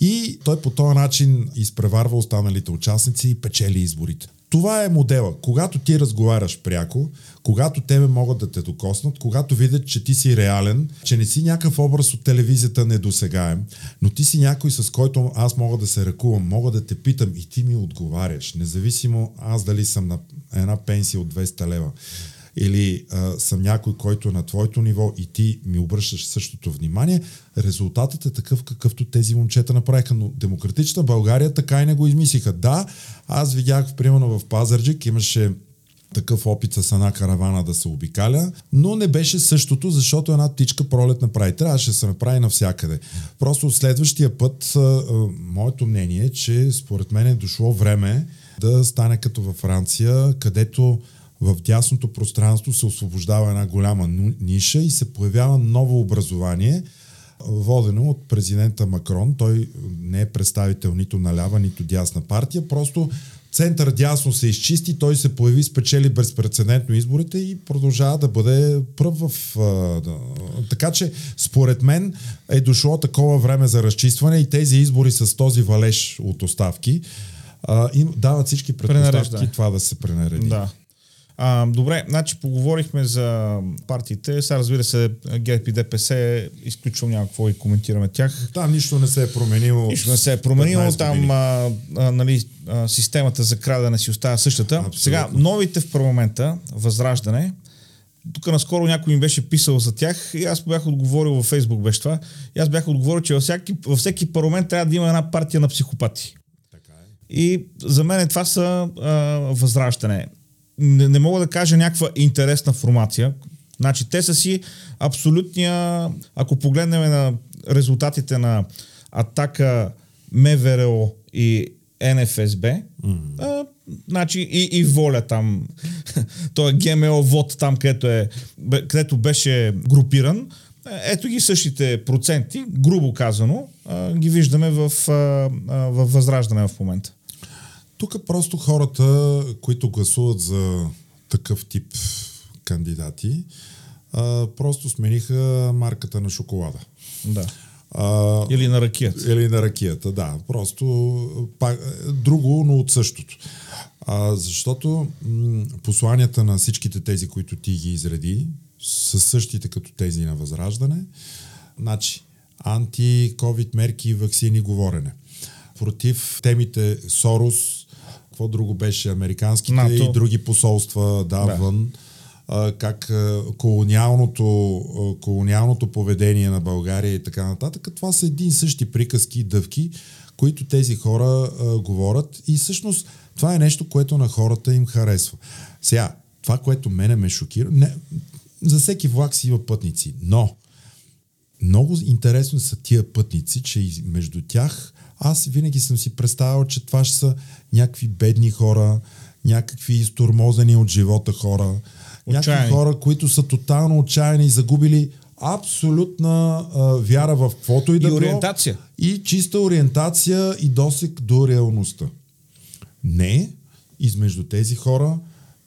И той по този начин изпреварва останалите участници и печели изборите. Това е модела. Когато ти разговаряш пряко, когато тебе могат да те докоснат, когато видят, че ти си реален, че не си някакъв образ от телевизията недосегаем, но ти си някой с който аз мога да се ръкувам, мога да те питам и ти ми отговаряш, независимо аз дали съм на една пенсия от 200 лева или а, съм някой, който е на твоето ниво и ти ми обръщаш същото внимание, резултатът е такъв, какъвто тези момчета направиха. Но демократична България така и не го измислиха. Да, аз видях, примерно в Пазарджик, имаше такъв опит с една каравана да се обикаля, но не беше същото, защото една птичка пролет направи. Трябваше да се направи навсякъде. Просто следващия път, моето мнение е, че според мен е дошло време да стане като във Франция, където в дясното пространство се освобождава една голяма ниша и се появява ново образование, водено от президента Макрон. Той не е представител нито на лява, нито дясна партия, просто център дясно се изчисти, той се появи, спечели безпредседентно изборите и продължава да бъде пръв в... така че, според мен, е дошло такова време за разчистване и тези избори с този валеж от оставки а, им дават всички предпоставки това да се пренареди.
Да. А, добре, значи поговорихме за партиите. Сега разбира се, ГЕРБ и ДПС изключвам някакво и коментираме тях.
Там нищо не се е променило.
Нищо не се е променило. Там а, а, нали, а, системата за крадене си остава същата. Абсолютно. Сега, новите в парламента, Възраждане, тук наскоро някой ми беше писал за тях и аз бях отговорил във Фейсбук беше това. И аз бях отговорил, че във всеки, във всеки парламент трябва да има една партия на психопати. Така е. И за мен това са а, възраждане не, не мога да кажа някаква интересна формация. Значи те са си абсолютния, ако погледнем на резултатите на атака МВР и НФСБ, mm-hmm. а, значи и, и воля там, той е ГМО вод там, където, е, където беше групиран, ето ги същите проценти, грубо казано, а, ги виждаме в, а, в възраждане в момента.
Тук просто хората, които гласуват за такъв тип кандидати, а, просто смениха марката на шоколада.
Да. А, или на ракията.
Или на ракията, да. Просто пак, друго, но от същото. А, защото м- посланията на всичките тези, които ти ги изреди, са същите като тези на Възраждане. Значи, анти-ковид мерки вакцини говорене. Против темите Сорос, какво друго беше, американските НАТО. и други посолства, да, да. вън, а, как а, колониалното, а, колониалното поведение на България и така нататък, това са един същи приказки и дъвки, които тези хора а, говорят и всъщност това е нещо, което на хората им харесва. Сега, това, което мене ме шокира, не, за всеки влак си има пътници, но много интересно са тия пътници, че между тях аз винаги съм си представял, че това ще са някакви бедни хора, някакви изтормозени от живота хора, отчаяни. някакви хора, които са тотално отчаяни и загубили абсолютна а, вяра в каквото и да
било. И ориентация.
И чиста ориентация и досек до реалността. Не, измежду тези хора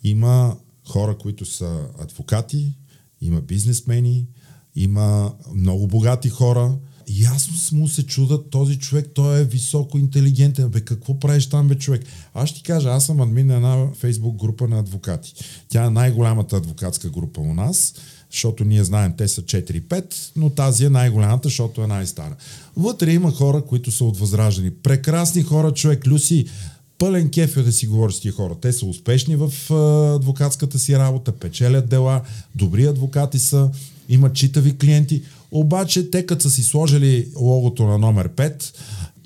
има хора, които са адвокати, има бизнесмени, има много богати хора, и аз му се чуда, този човек, той е високо интелигентен. Бе, какво правиш там, бе, човек? Аз ще ти кажа, аз съм админ на една фейсбук група на адвокати. Тя е най-голямата адвокатска група у нас, защото ние знаем, те са 4-5, но тази е най-голямата, защото е най-стара. Вътре има хора, които са от възраждани. Прекрасни хора, човек. Люси, пълен кеф е да си говориш с тия хора. Те са успешни в адвокатската си работа, печелят дела, добри адвокати са, имат читави клиенти. Обаче те като са си сложили логото на номер 5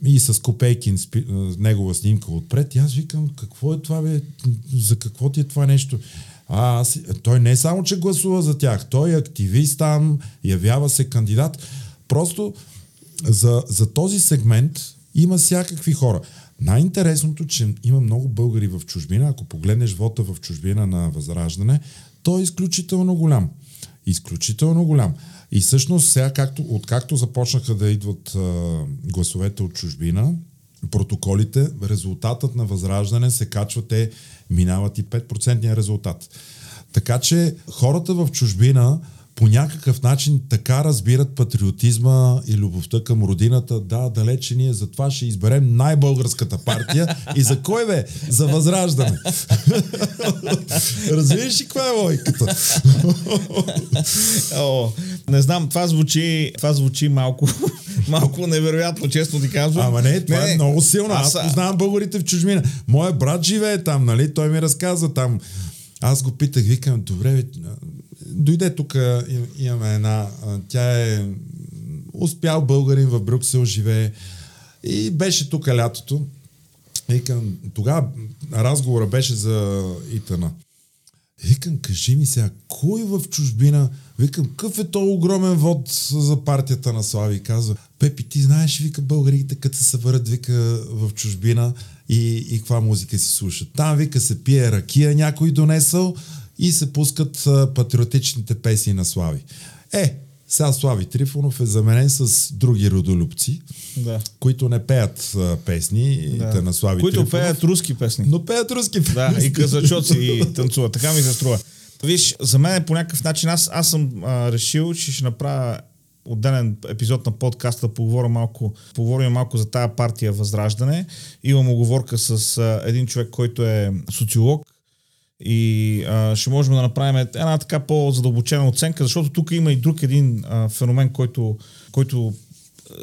и с Копейкин негова снимка отпред, аз викам, какво е това, бе? за какво ти е това нещо? А, аз, той не е само, че гласува за тях, той е активист там, явява се кандидат. Просто за, за този сегмент има всякакви хора. Най-интересното, че има много българи в чужбина. Ако погледнеш вота в чужбина на Възраждане, той е изключително голям. Изключително голям. И всъщност сега, както, откакто започнаха да идват а, гласовете от чужбина, протоколите, резултатът на възраждане се качва, те минават и 5% резултат. Така че хората в чужбина, по някакъв начин така разбират патриотизма и любовта към родината. Да, далече ние затова ще изберем най-българската партия. И за кой бе? За възраждане. Разбираш ли каква е логиката?
О, не знам, това звучи, това звучи малко, малко невероятно, честно ти казвам.
Ама не, това не, е много силно. Аз, аз познавам българите в чужбина. Моя брат живее там, нали? Той ми разказа там. Аз го питах, викам, добре, дойде тук, имаме една, тя е успял българин в Брюксел, живее и беше тук лятото. Викам, тогава разговора беше за Итана. Викам, кажи ми сега, кой в чужбина, викам, какъв е то огромен вод за партията на Слави? Казва, Пепи, ти знаеш, вика, българите, като се съберат, вика, в чужбина и, и каква музика си слушат. Там, вика, се пие ракия, някой донесъл, и се пускат а, патриотичните песни на Слави. Е, сега Слави Трифонов е заменен с други родолюбци, да. които не пеят а, песни да. на Слави
които
Трифонов.
Пеят руски песни.
Но пеят руски песни.
Да, и казачоци и танцуват. Така ми се струва. Виж, за мен е по някакъв начин, аз, аз съм а, решил, че ще направя отделен епизод на подкаста, поговоря малко, поговорим малко за тая партия Възраждане. Имам оговорка с а, един човек, който е социолог, и а, ще можем да направим една така по-задълбочена оценка, защото тук има и друг един а, феномен, който, който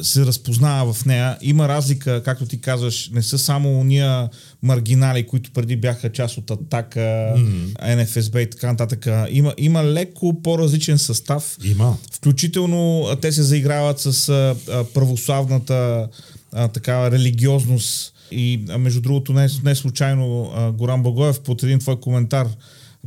се разпознава в нея. Има разлика, както ти казваш, не са само уния маргинали, които преди бяха част от Атака, mm-hmm. НФСБ и така нататък. Има, има леко по-различен състав.
Има.
Включително те се заиграват с а, православната а, така религиозност и между другото, не, не случайно Горан Багоев под един твой коментар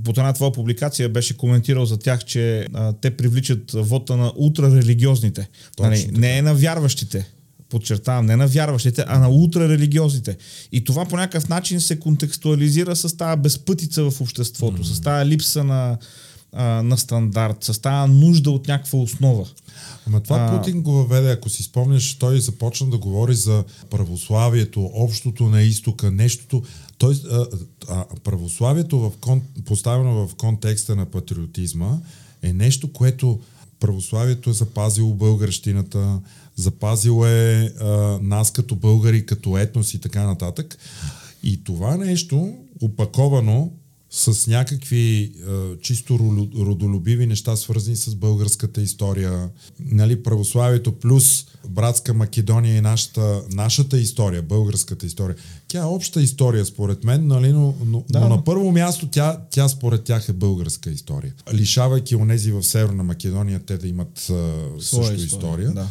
под една твоя публикация беше коментирал за тях, че а, те привличат вота на ултрарелигиозните. Нали, не е на вярващите, подчертавам, не на вярващите, а на ултрарелигиозните. И това по някакъв начин се контекстуализира с тази безпътица в обществото, mm. с тази липса на, а, на стандарт, с тази нужда от някаква основа.
Ама това а... Путин го въведе, ако си спомняш, той започна да говори за православието, общото на изтока, нещото. Той, а, а, православието в кон, поставено в контекста на патриотизма е нещо, което православието е запазило българщината, запазило е а, нас като българи, като етнос и така нататък. И това нещо, опаковано с някакви е, чисто родолюбиви неща, свързани с българската история, нали, православието плюс братска Македония и нашата, нашата история, българската история. Тя е обща история, според мен, нали, но, но, да, но на първо място тя, тя според тях е българска история. Лишавайки онези в Северна Македония, те да имат е, също история. история. Да.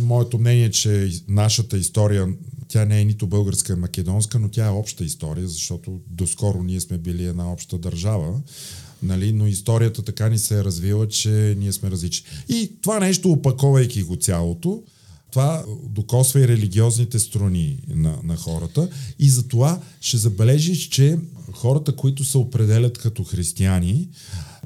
Моето мнение е, че нашата история тя не е нито българска, македонска, но тя е обща история, защото доскоро ние сме били една обща държава. Нали? Но историята така ни се е развила, че ние сме различни. И това нещо, опаковайки го цялото, това докосва и религиозните струни на, на хората. И затова ще забележиш, че хората, които се определят като християни,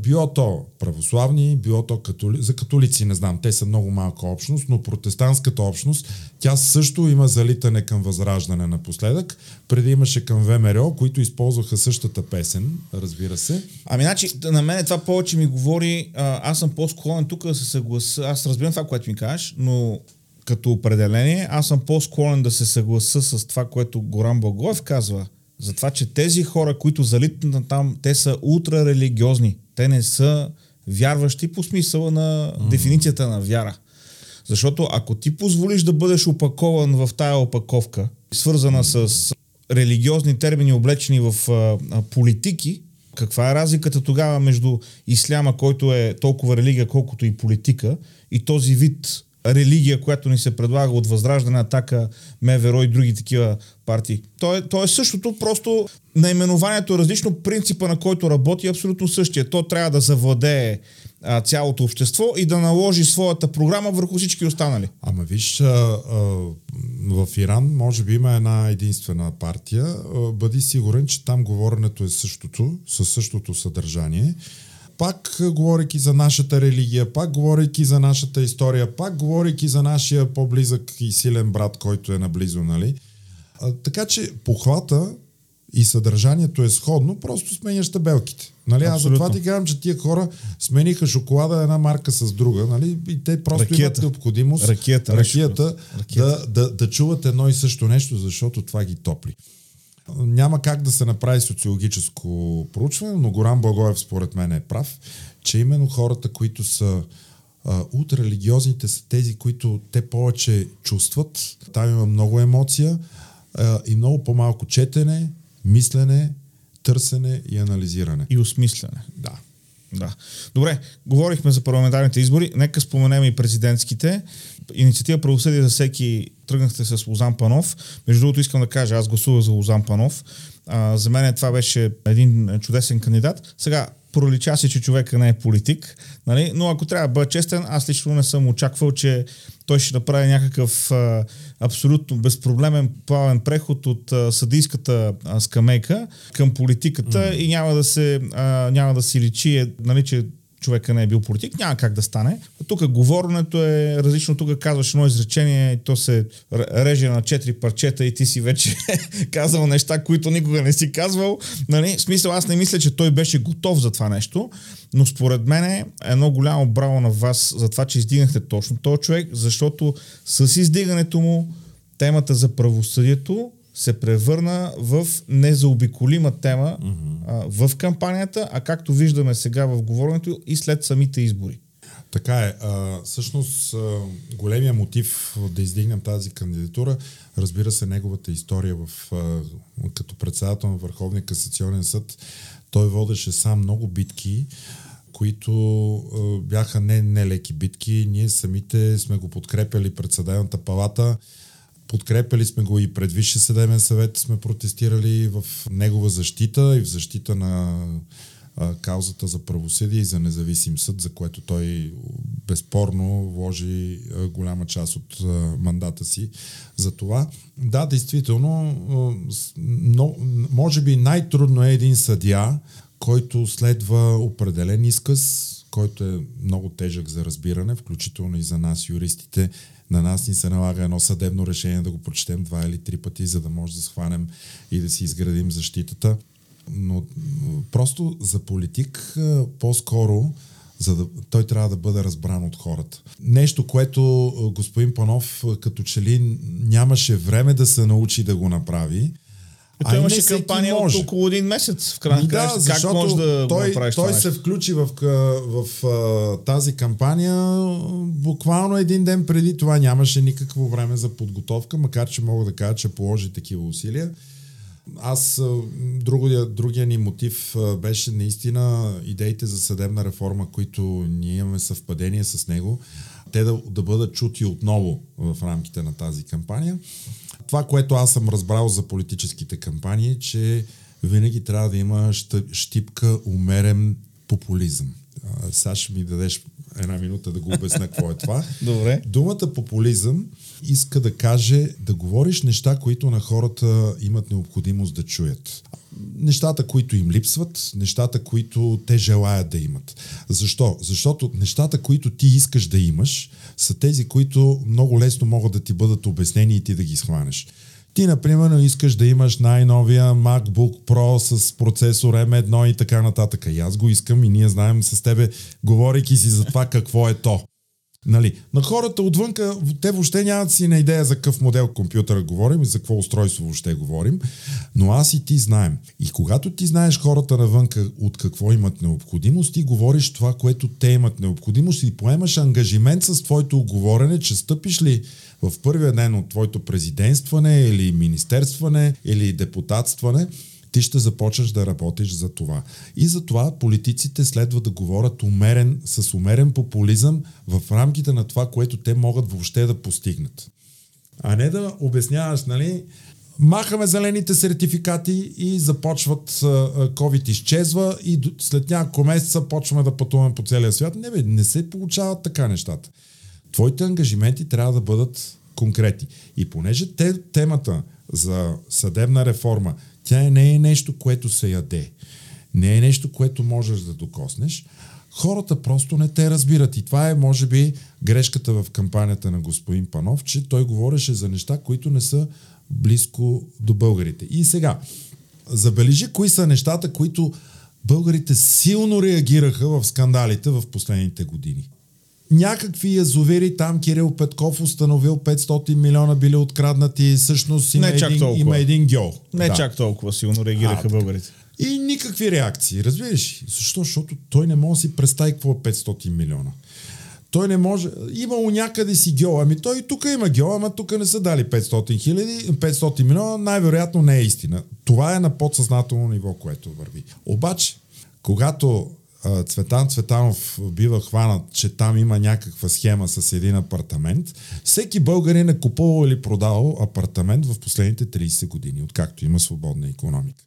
било то православни, било то католи... за католици, не знам, те са много малка общност, но протестантската общност, тя също има залитане към възраждане напоследък. Преди имаше към ВМРО, които използваха същата песен, разбира се.
Ами, значи, на мен това повече ми говори, аз съм по-склонен тук да се съгласа, аз разбирам това, което ми кажеш, но като определение, аз съм по-склонен да се съгласа с това, което Горан Благоев казва, за това, че тези хора, които залитнат там, те са ултрарелигиозни. Те не са вярващи по смисъла на mm. дефиницията на вяра. Защото ако ти позволиш да бъдеш опакован в тая опаковка, свързана с религиозни термини, облечени в а, а, политики, каква е разликата тогава между исляма, който е толкова религия, колкото и политика, и този вид религия, която ни се предлага от Възраждане, Атака, МВР и други такива партии. То е, то е същото, просто наименованието е различно, принципа на който работи е абсолютно същия. То трябва да завладее а, цялото общество и да наложи своята програма върху всички останали.
Ама виж, а, а, в Иран може би има една единствена партия. А, бъди сигурен, че там говоренето е същото, със същото съдържание пак говорейки за нашата религия, пак говорейки за нашата история, пак говорейки за нашия по-близък и силен брат, който е наблизо, нали? А, така че похвата и съдържанието е сходно, просто сменяш табелките. Нали? Аз затова ти казвам, че тия хора смениха шоколада една марка с друга, нали? и те просто ракията. имат необходимост
ракията,
ракията, ракията. Да, да, да чуват едно и също нещо, защото това ги топли. Няма как да се направи социологическо проучване, но Горан Благоев според мен е прав, че именно хората, които са ултрарелигиозните са тези, които те повече чувстват. Там има много емоция а, и много по-малко четене, мислене, търсене и анализиране.
И осмислене.
Да.
Да. Добре, говорихме за парламентарните избори. Нека споменем и президентските. Инициатива правосъдие за всеки тръгнахте с Лозан Панов. Между другото искам да кажа, аз гласувах за Лозан Панов. А, за мен това беше един чудесен кандидат. Сега, пролича си, че човека не е политик, нали? но ако трябва да бъда честен, аз лично не съм очаквал, че той ще направи някакъв а, абсолютно безпроблемен плавен преход от а, съдийската а, скамейка към политиката mm. и няма да се а, няма да си личи, е, нали, че човека не е бил политик, няма как да стане. Тук говоренето е различно. Тук казваш едно изречение то се реже на четири парчета и ти си вече казал неща, които никога не си казвал. Нали? В смисъл, аз не мисля, че той беше готов за това нещо, но според мен е едно голямо браво на вас за това, че издигнахте точно този човек, защото с издигането му темата за правосъдието се превърна в незаобиколима тема mm-hmm. а, в кампанията, а както виждаме сега в говоренето и след самите избори.
Така е. А, всъщност, а, големия мотив да издигнем тази кандидатура, разбира се, неговата история в, а, като председател на Върховния касационен съд. Той водеше сам много битки, които а, бяха не нелеки битки. Ние самите сме го подкрепяли пред съдебната палата Подкрепили сме го и пред Висше съдебен съвет сме протестирали в негова защита и в защита на каузата за правосъдие и за независим съд, за което той безспорно вложи голяма част от мандата си за това. Да, действително, но, може би най-трудно е един съдия, който следва определен изказ, който е много тежък за разбиране, включително и за нас, юристите, на нас ни се налага едно съдебно решение да го прочетем два или три пъти, за да може да схванем и да си изградим защитата. Но просто за политик по-скоро за да, той трябва да бъде разбран от хората. Нещо, което господин Панов като че ли нямаше време да се научи да го направи,
той имаше кампания може. от около един месец, в крайна
да, Как може да той, направиш той това се включи в, в, в, в тази кампания буквално един ден преди това. Нямаше никакво време за подготовка, макар че мога да кажа, че положи такива усилия. Аз, другия, другия ни мотив беше наистина идеите за съдебна реформа, които ние имаме съвпадение с него, те да, да бъдат чути отново в рамките на тази кампания това, което аз съм разбрал за политическите кампании, е, че винаги трябва да има щипка умерен популизъм. Сега ще ми дадеш една минута да го обясня какво е това.
Добре.
Думата популизъм иска да каже да говориш неща, които на хората имат необходимост да чуят. Нещата, които им липсват, нещата, които те желаят да имат. Защо? Защото нещата, които ти искаш да имаш, са тези, които много лесно могат да ти бъдат обяснени и ти да ги схванеш. Ти, например, искаш да имаш най-новия MacBook Pro с процесор M1 и така нататък. И аз го искам и ние знаем с тебе, говорейки си за това какво е то. Нали? На хората отвънка, те въобще нямат си на идея за какъв модел компютъра говорим и за какво устройство въобще говорим, но аз и ти знаем. И когато ти знаеш хората навънка от какво имат необходимост, ти говориш това, което те имат необходимост и поемаш ангажимент с твоето оговорене, че стъпиш ли в първия ден от твоето президентстване или министерстване или депутатстване, ти ще започнеш да работиш за това. И за това политиците следва да говорят умерен, с умерен популизъм в рамките на това, което те могат въобще да постигнат. А не да обясняваш, нали, махаме зелените сертификати и започват COVID изчезва и след няколко месеца почваме да пътуваме по целия свят. Не бе, не се получават така нещата. Твоите ангажименти трябва да бъдат конкретни. И понеже те, темата за съдебна реформа тя не е нещо, което се яде. Не е нещо, което можеш да докоснеш. Хората просто не те разбират. И това е, може би, грешката в кампанията на господин Панов, че той говореше за неща, които не са близко до българите. И сега, Забележи кои са нещата, които българите силно реагираха в скандалите в последните години. Някакви язовири, там Кирил Петков установил 500 милиона били откраднати, всъщност има,
Не чак
един,
толкова.
има един гьол.
Не
Да.
чак толкова силно реагираха
А,
българите.
И никакви реакции, разбираш? Защо? Защото той не може да си представи какво е 500 милиона. Той не може... Имало някъде си гео. Ами той и тук има гео, ама тук не са дали 500 хиляди, 500 милиона. Най-вероятно не е истина. Това е на подсъзнателно ниво, което върви. Обаче, когато Цветан Цветанов бива хванат, че там има някаква схема с един апартамент, всеки българин е купувал или продавал апартамент в последните 30 години, откакто има свободна економика.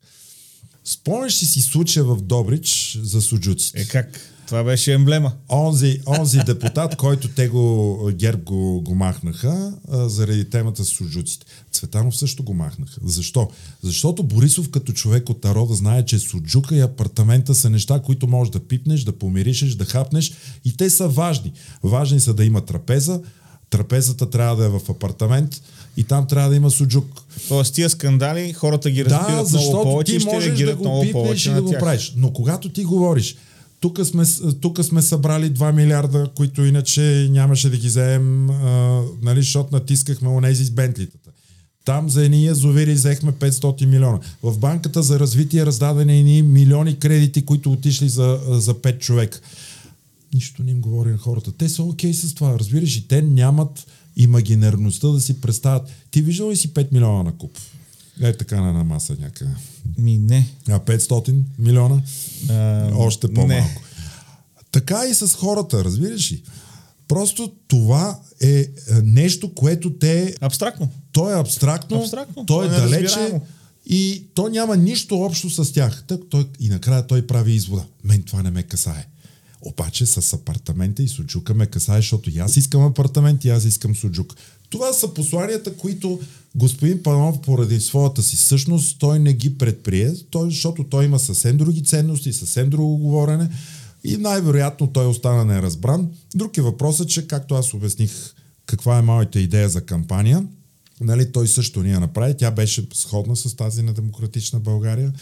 Спомняш ли си случая в Добрич за суджуците?
Е как? Това беше емблема.
онзи, онзи депутат, който те го, ГЕРБ го, го махнаха а, заради темата с суджуците. Цветанов също го махнаха. Защо? Защото Борисов като човек от народа знае, че суджука и апартамента са неща, които можеш да пипнеш, да помиришеш, да хапнеш и те са важни. Важни са да има трапеза, трапезата трябва да е в апартамент и там трябва да има суджук.
Тоест тия скандали, хората ги разбират
Да,
много повече и
ти можеш да
реагират
го
много повече
и да го правиш. Но когато ти говориш, тук сме, тук сме събрали 2 милиарда, които иначе нямаше да ги вземем, а, нали, защото натискахме онези с бентлитата. Там за едни язовири взехме 500 милиона. В банката за развитие раздадени едни милиони кредити, които отишли за, за 5 човека. Нищо не им говори на хората. Те са окей с това, разбираш, и те нямат имагинерността да си представят. Ти виждал ли си 5 милиона на куп? Е така на една маса някъде.
Ми не.
А 500 милиона?
А,
Още по-малко.
Не.
Така и с хората, разбираш ли? Просто това е е, нещо, което те...
Абстрактно.
То е абстрактно,
Абстрактно,
то е
то е
далече и то няма нищо общо с тях. Так, той, и накрая той прави извода. Мен това не ме касае. Обаче с апартамента и суджука ме касае, защото и аз искам апартамент и аз искам суджук. Това са посланията, които господин Панов поради своята си същност, той не ги предприе, той, защото той има съвсем други ценности, съвсем друго говорене и най-вероятно той остана неразбран. Друг е въпросът, че както аз обясних каква е моята идея за кампания, нали, той също ни я направи, тя беше сходна с тази на Демократична България.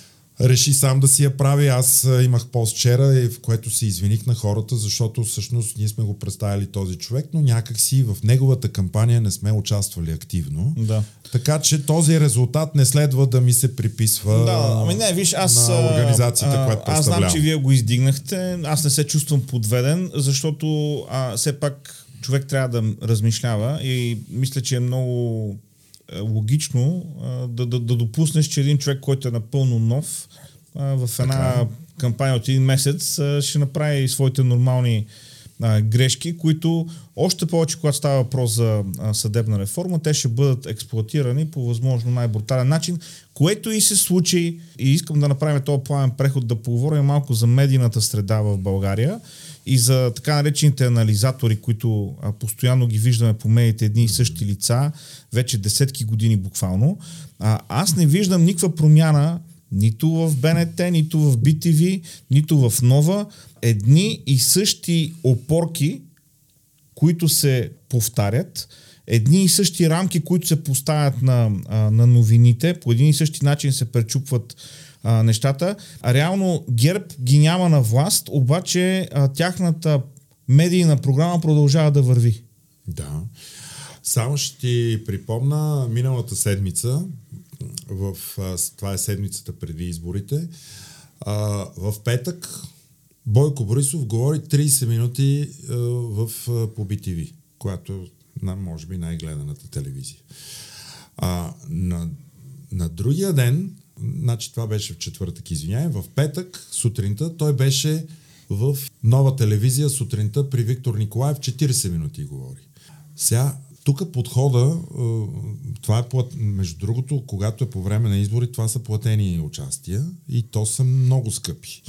Реши сам да си я прави. Аз имах пост вчера, и в което се извиних на хората, защото всъщност ние сме го представили този човек, но някак си в неговата кампания не сме участвали активно.
Да.
Така че този резултат не следва да ми се приписва
Да, ами не, виж, аз...
на организацията,
а,
която
Аз знам, че вие го издигнахте. Аз не се чувствам подведен, защото а, все пак човек трябва да размишлява и мисля, че е много е, логично а, да, да, да допуснеш, че един човек, който е напълно нов, в една
Така е.
кампания от един месец ще направи своите нормални а, грешки, които още повече, когато става въпрос за а, съдебна реформа, те ще бъдат експлуатирани по възможно най-брутален начин, което и се случи. И искам да направим този плавен преход, да поговорим малко за медийната среда в България и за така наречените анализатори, които а, постоянно ги виждаме по медиите едни и същи лица, вече десетки години буквално. А, аз не виждам никаква промяна нито в БНТ, нито в BTV, нито в Нова. Едни и същи опорки, които се повтарят, едни и същи рамки, които се поставят на, а, на новините, по един и същи начин се пречупват а, нещата. Реално ГЕРБ ги няма на власт, обаче а, тяхната медийна програма продължава да върви.
Да. Само ще ти припомна миналата седмица, в, това е седмицата преди изборите, а, в петък Бойко Борисов говори 30 минути а, в, BTV, която на, може би най-гледаната телевизия. А, на, на другия ден, значи това беше в четвъртък, извиняй, в петък сутринта той беше в нова телевизия сутринта при Виктор Николаев 40 минути говори. Сега, тук подхода, е, това е плат... между другото, когато е по време на избори, това са платени участия и то са много скъпи.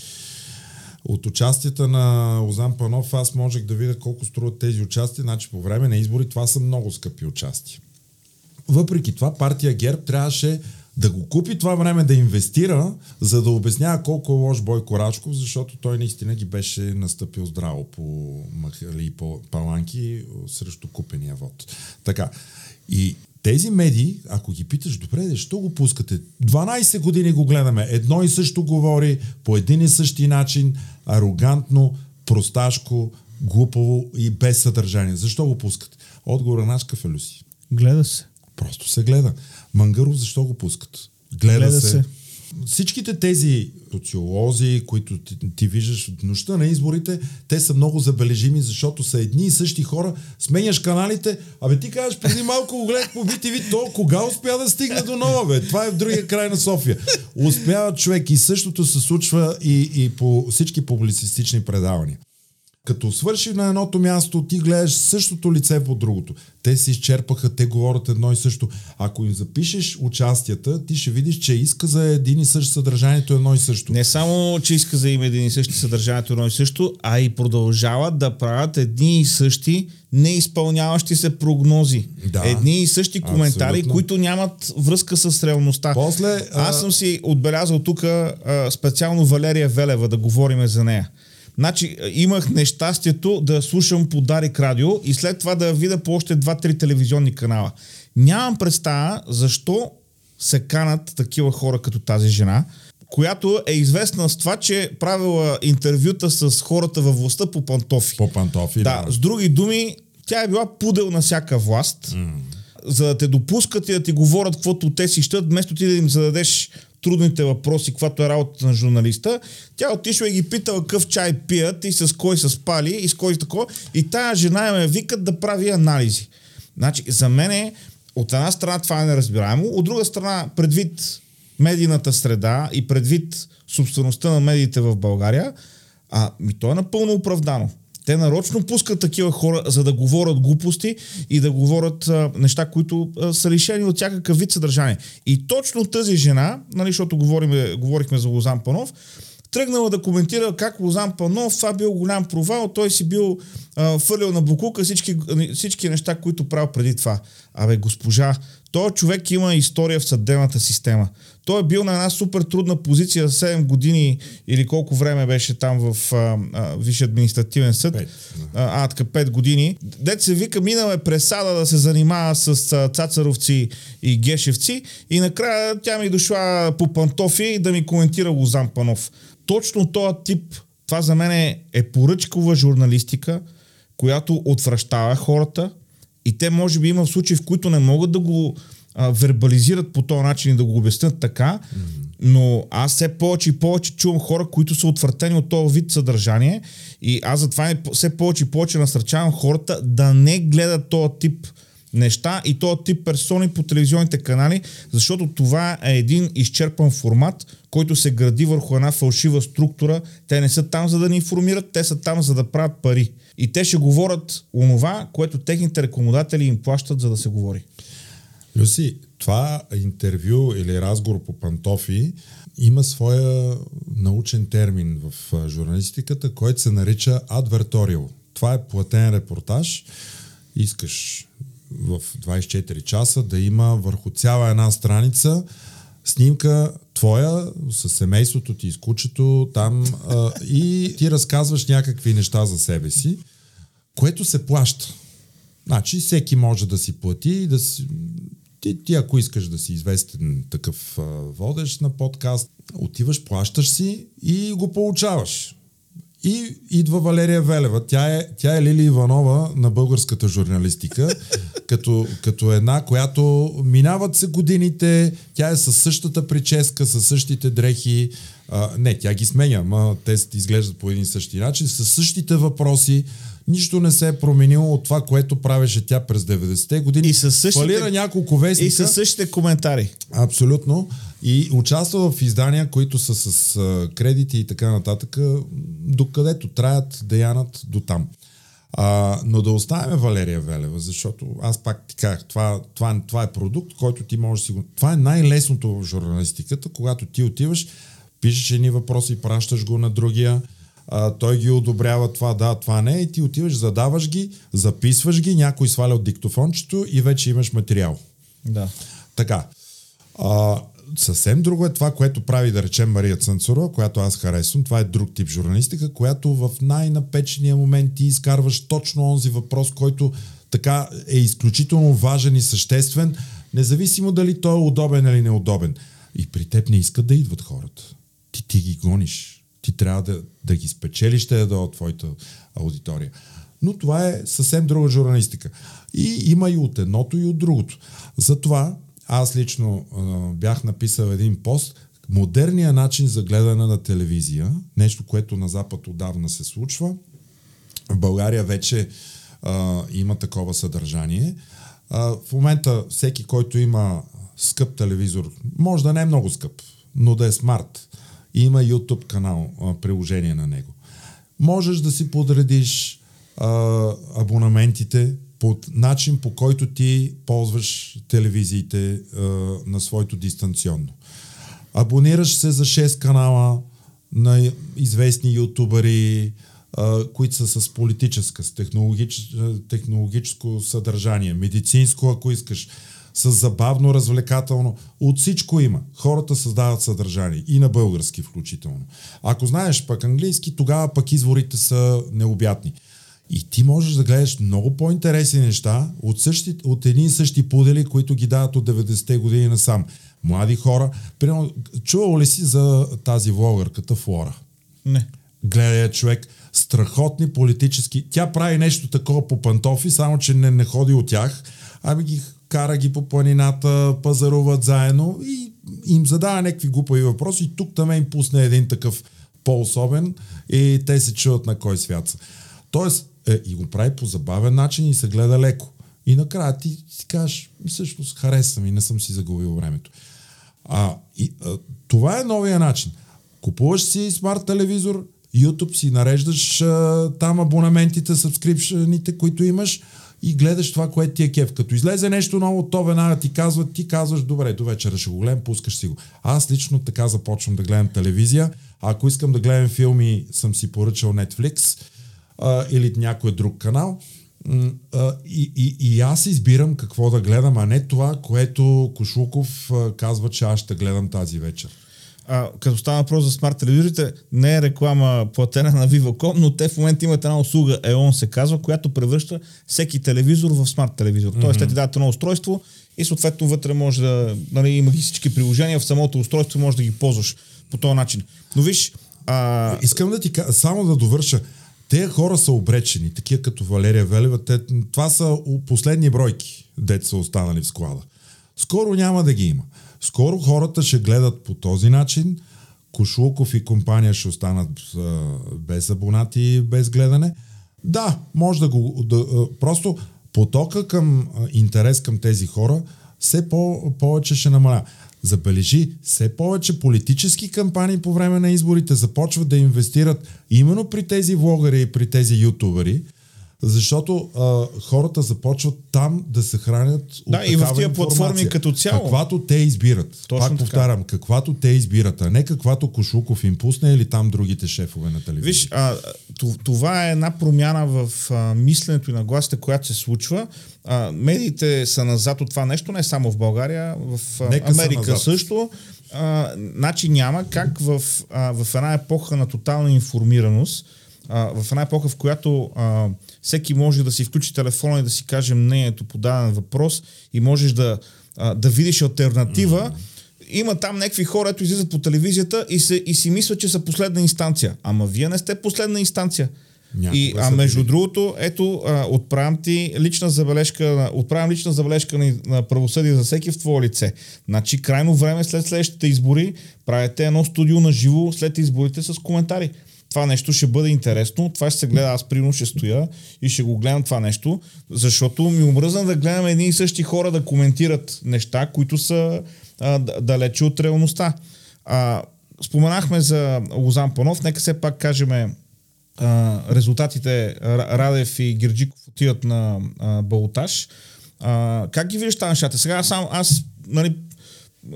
От участията на Озан Панов аз можех да видя колко струват тези участия, значи по време на избори това са много скъпи участия. Въпреки това партия ГЕРБ трябваше да го купи това време да инвестира, за да обяснява колко е лош Бойко Рачков, защото той наистина ги беше настъпил здраво по махали и по паланки срещу купения вод. Така. И Тези медии, ако ги питаш, добре, защо го пускате? 12 години го гледаме. Едно и също говори, по един и същи начин, арогантно, просташко, глупаво и без съдържание. Защо го пускате? Отговор на е, Люси?
Гледа се.
Просто се гледа. Мангаров защо го пускат? Гледа,
Гледа
се.
се.
Всичките тези социолози, които ти, ти виждаш в нощта на изборите, те са много забележими, защото са едни и същи хора. Сменяш каналите, абе ти кажеш преди малко го гледах по BTV, то кога успя да стигне до нова, бе? Това е в другия край на София. Успява човек и същото се случва и, и по всички публицистични предавания. Като свърши на едното място, ти гледаш същото лице по другото. Те се изчерпаха, те говорят едно и също. Ако им запишеш участията, ти ще видиш, че иска за един и същ съдържанието едно и също.
Не само, че иска за им един и същи съдържанието едно и също, а и продължават да правят едни и същи неизпълняващи се прогнози.
Да.
Едни и същи коментари,
Абсолютно.
които нямат връзка с реалността.
После, а-
Аз съм си отбелязал тук специално Валерия Велева да говорим за нея. Значи, а, имах нещастието да слушам по Дарик Радио и след това да видя по още 2-3 телевизионни канала. Нямам представа защо се канат такива хора като тази жена, която е известна с това, че е правила интервюта с хората във властта по пантофи.
По пантофи.
Да, с други думи, тя е била пудел на всяка власт, mm. за да те допускат и да ти говорят каквото те си щат, вместо ти да им зададеш трудните въпроси, каквато е работата на журналиста, тя отишла и ги питала какъв чай пият и с кой са спали и с кой такова. И тая жена ме викат да прави анализи. Значи, за мен е, от една страна това е неразбираемо, от друга страна, предвид медийната среда и предвид собствеността на медиите в България, а ми то е напълно оправдано. Те нарочно пускат такива хора, за да говорят глупости и да говорят а, неща, които а, са лишени от всякакъв вид съдържание. И точно тази жена, нали, защото говорим, говорихме за Лозан Панов, тръгнала да коментира как Лозан Панов, това бил голям провал, той си бил а, фърлил на буклука всички, всички неща, които правил преди това. Абе, госпожа, той човек има история в съдебната система. Той е бил на една супер трудна позиция за 7 години или колко време беше там в Висше административен съд.
Пет,
А, а, така 5 години. Дет се вика, минал е пресада да се занимава с а, цацаровци и гешевци и накрая тя ми дошла по пантофи да ми коментира Лозан Панов. Точно този тип, това за мен е, е поръчкова журналистика, която отвръщава хората и те може би има случаи, в които не могат да го а, вербализират по този начин и да го обяснят така, но аз все повече и повече чувам хора, които са отвратени от този вид съдържание и аз затова все повече и повече насърчавам хората да не гледат този тип неща и този тип персони по телевизионните канали, защото това е един изчерпан формат, който се гради върху една фалшива структура. Те не са там за да ни информират, те са там за да правят пари. И те ще говорят онова, което техните рекламодатели им плащат, за да се говори.
Люси, това интервю или разговор по пантофи има своя научен термин в журналистиката, който се нарича адверториал. Това е платен репортаж. Искаш в 24 часа да има върху цяла една страница снимка твоя с семейството ти, с кучето там и ти разказваш някакви неща за себе си, което се плаща. Значи всеки може да си плати и да си... Ти, ти ако искаш да си известен такъв а, водещ на подкаст, отиваш, плащаш си и го получаваш. И идва Валерия Велева. Тя е, тя е Лили Иванова на българската журналистика, като, като една, която минават се годините, тя е със същата прическа, със същите дрехи. А, не, тя ги сменя, ма те изглеждат по един същи начин, със същите въпроси. Нищо не се е променило от това, което правеше тя през 90-те години.
И със същите-
Фалира няколко вестника.
И със същите коментари.
Абсолютно. И участва в издания, които са с а, кредити и така нататък, докъдето траят да янат до там. А, но да оставяме Валерия Велева, защото аз пак ти казах, това, това, това е продукт, който ти можеш да си го... Това е най-лесното в журналистиката, когато ти отиваш, пишеш едни въпроси, пращаш го на другия, а, той ги одобрява това, да, това не, и ти отиваш, задаваш ги, записваш ги, някой сваля от диктофончето и вече имаш материал.
Да.
Така. А, съвсем друго е това, което прави, да речем, Мария Цънцурова, която аз харесвам. Това е друг тип журналистика, която в най-напечения момент ти изкарваш точно онзи въпрос, който така е изключително важен и съществен, независимо дали той е удобен или неудобен. И при теб не искат да идват хората. Ти, ти ги гониш. Ти трябва да, да ги спечелиш те да от твоята аудитория. Но това е съвсем друга журналистика. И има и от едното, и от другото. Затова аз лично а, бях написал един пост, модерният начин за гледане на телевизия, нещо, което на Запад отдавна се случва, в България вече а, има такова съдържание. А, в момента всеки, който има скъп телевизор, може да не е много скъп, но да е смарт, има YouTube канал, приложение на него. Можеш да си подредиш а, абонаментите по начин, по който ти ползваш телевизиите а, на своето дистанционно. Абонираш се за 6 канала на известни ютубъри, които са с политическа, с технологич, технологическо съдържание, медицинско, ако искаш, с забавно, развлекателно. От всичко има. Хората създават съдържание. И на български включително. Ако знаеш пък английски, тогава пък изворите са необятни. И ти можеш да гледаш много по-интересни неща от, същи, от едни и същи пудели, които ги дават от 90-те години насам. Млади хора. Примерно, чувал ли си за тази влогърката Флора?
Не.
Гледай човек, страхотни политически. Тя прави нещо такова по пантофи, само че не, не ходи от тях, ами ги кара ги по планината, пазаруват заедно и им задава някакви глупави въпроси. Тук там им пусне един такъв по-особен и те се чуват на кой свят са. Тоест, е, и го прави по забавен начин и се гледа леко. И накрая ти си кажеш, всъщност харесвам и не съм си загубил времето. А, и, а, това е новия начин. Купуваш си смарт телевизор, YouTube си нареждаш а, там абонаментите, сабскрипшените, които имаш и гледаш това, което ти е кеф. Като излезе нещо ново, то веднага ти казва, ти казваш, добре, до вечера ще го гледам, пускаш си го. Аз лично така започвам да гледам телевизия. Ако искам да гледам филми, съм си поръчал Netflix а, или някой друг канал. И, и, и аз избирам какво да гледам, а не това, което Кошлуков а, казва, че аз ще гледам тази вечер
а, като става въпрос за смарт телевизорите, не е реклама платена на Viva.com, но те в момента имат една услуга, EON се казва, която превръща всеки телевизор в смарт телевизор. Mm-hmm. Тоест, те ти дадат едно устройство и съответно вътре може да, нали, има ги всички приложения, в самото устройство може да ги ползваш по този начин. Но виж... А...
Искам да ти кажа, само да довърша. Те хора са обречени, такива като Валерия Велева. Те, това са последни бройки, деца са останали в склада. Скоро няма да ги има. Скоро хората ще гледат по този начин. Кошлуков и компания ще останат без абонати, без гледане. Да, може да го... Да, просто потока към интерес към тези хора все по, повече ще намаля. Забележи, все повече политически кампании по време на изборите започват да инвестират именно при тези влогъри и при тези ютубери, защото а, хората започват там да се хранят от
Да, и в тия платформи като цяло.
Каквато те избират. Точно Пак така. повтарям, каквато те избират, а не каквато Кошуков им пусне или там другите шефове на телевизия.
Виж, а, това е една промяна в а, мисленето и на гласите, която се случва. А, медиите са назад от това нещо, не само в България, в а, Америка също. А, значи няма как в, а, в една епоха на тотална информираност, а, в една епоха, в която а, всеки може да си включи телефона и да си каже мнението по даден въпрос и можеш да, а, да видиш альтернатива. Mm-hmm. Има там някакви хора, ето излизат по телевизията и, се, и си мислят, че са последна инстанция. Ама вие не сте последна инстанция. и, а между другото, ето, а, отправям ти лична забележка, отправям лична забележка на, на правосъдие за всеки в твое лице. Значи, крайно време след следващите избори правите едно студио на живо след изборите с коментари това нещо ще бъде интересно, това ще се гледа, аз прино ще стоя и ще го гледам това нещо, защото ми омръзна да гледам едни и същи хора да коментират неща, които са а, далече от реалността. А, споменахме за Лозан Панов, нека все пак кажем а, резултатите Радев и Гирджиков отиват на а, Балотаж. А, как ги виждаш тази нещата? Сега сам, аз нали,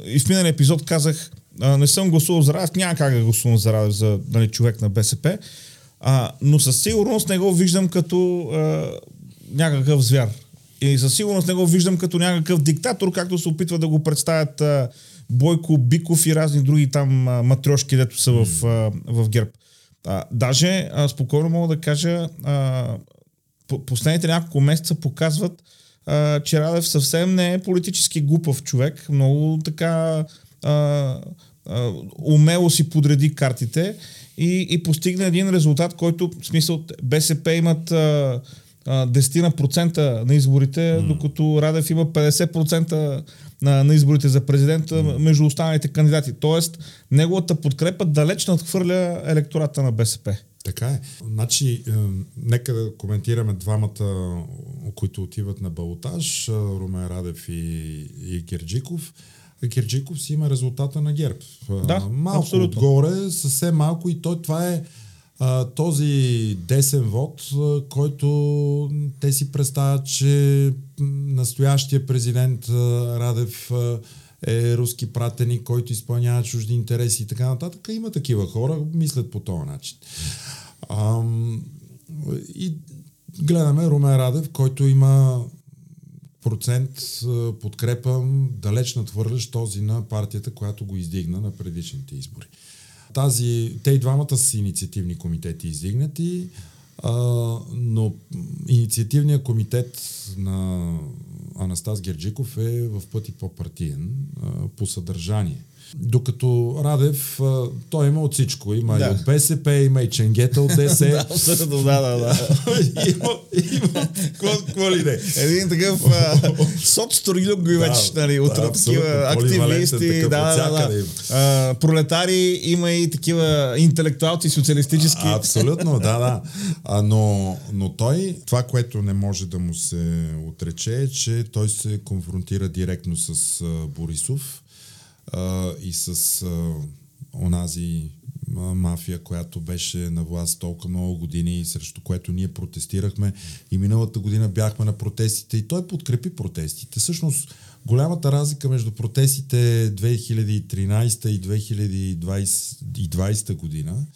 и в миналия епизод казах, а, не съм гласувал за Радев, няма как да гласувам за Радев, за нали, човек на БСП, а, но със сигурност не го виждам като а, някакъв звяр. И със сигурност не го виждам като някакъв диктатор, както се опитва да го представят а, Бойко Биков и разни други там а, матрешки, дето са в, а, в ГЕРБ. А, даже а, спокойно мога да кажа, а, последните няколко месеца показват, а, че Радев съвсем не е политически глупав човек. Много така а, а, умело си подреди картите и, и постигна един резултат, който в смисъл БСП имат а, а, 10% на изборите, mm. докато Радев има 50% на, на изборите за президента mm. между останалите кандидати. Тоест, неговата подкрепа далеч надхвърля електората на БСП.
Така е. Значи, е, нека да коментираме двамата, които отиват на балотаж, е, Румен Радев и, и Герджиков. Герджиков си има резултата на ГЕРБ.
Да,
малко
абсолютно.
отгоре, съвсем малко и той това е а, този десен вод, а, който те си представят, че настоящия президент а, Радев а, е руски пратеник, който изпълнява чужди интереси и така нататък. Има такива хора, мислят по този начин. А, и гледаме Румен Радев, който има процент подкрепа далеч надхвърлящ този на партията, която го издигна на предишните избори. Тази, те и двамата са инициативни комитети издигнати, но инициативният комитет на Анастас Герджиков е в пъти по-партиен по съдържание. Докато Радев, той има от всичко. Има да. и от БСП, има и ченгета от ДС.
да, абсолютно, да, да, да.
има, има, какво ли не?
Един такъв соцторилюк го вече, нали, от да, такива активисти, да, да, да. А, пролетари, има и такива интелектуалци социалистически.
А, абсолютно, да, да. А, но, но той, това, което не може да му се отрече, е, че той се конфронтира директно с Борисов и с а, онази мафия, която беше на власт толкова много години, срещу което ние протестирахме. И миналата година бяхме на протестите и той подкрепи протестите. Всъщност, голямата разлика между протестите 2013 и 2020 година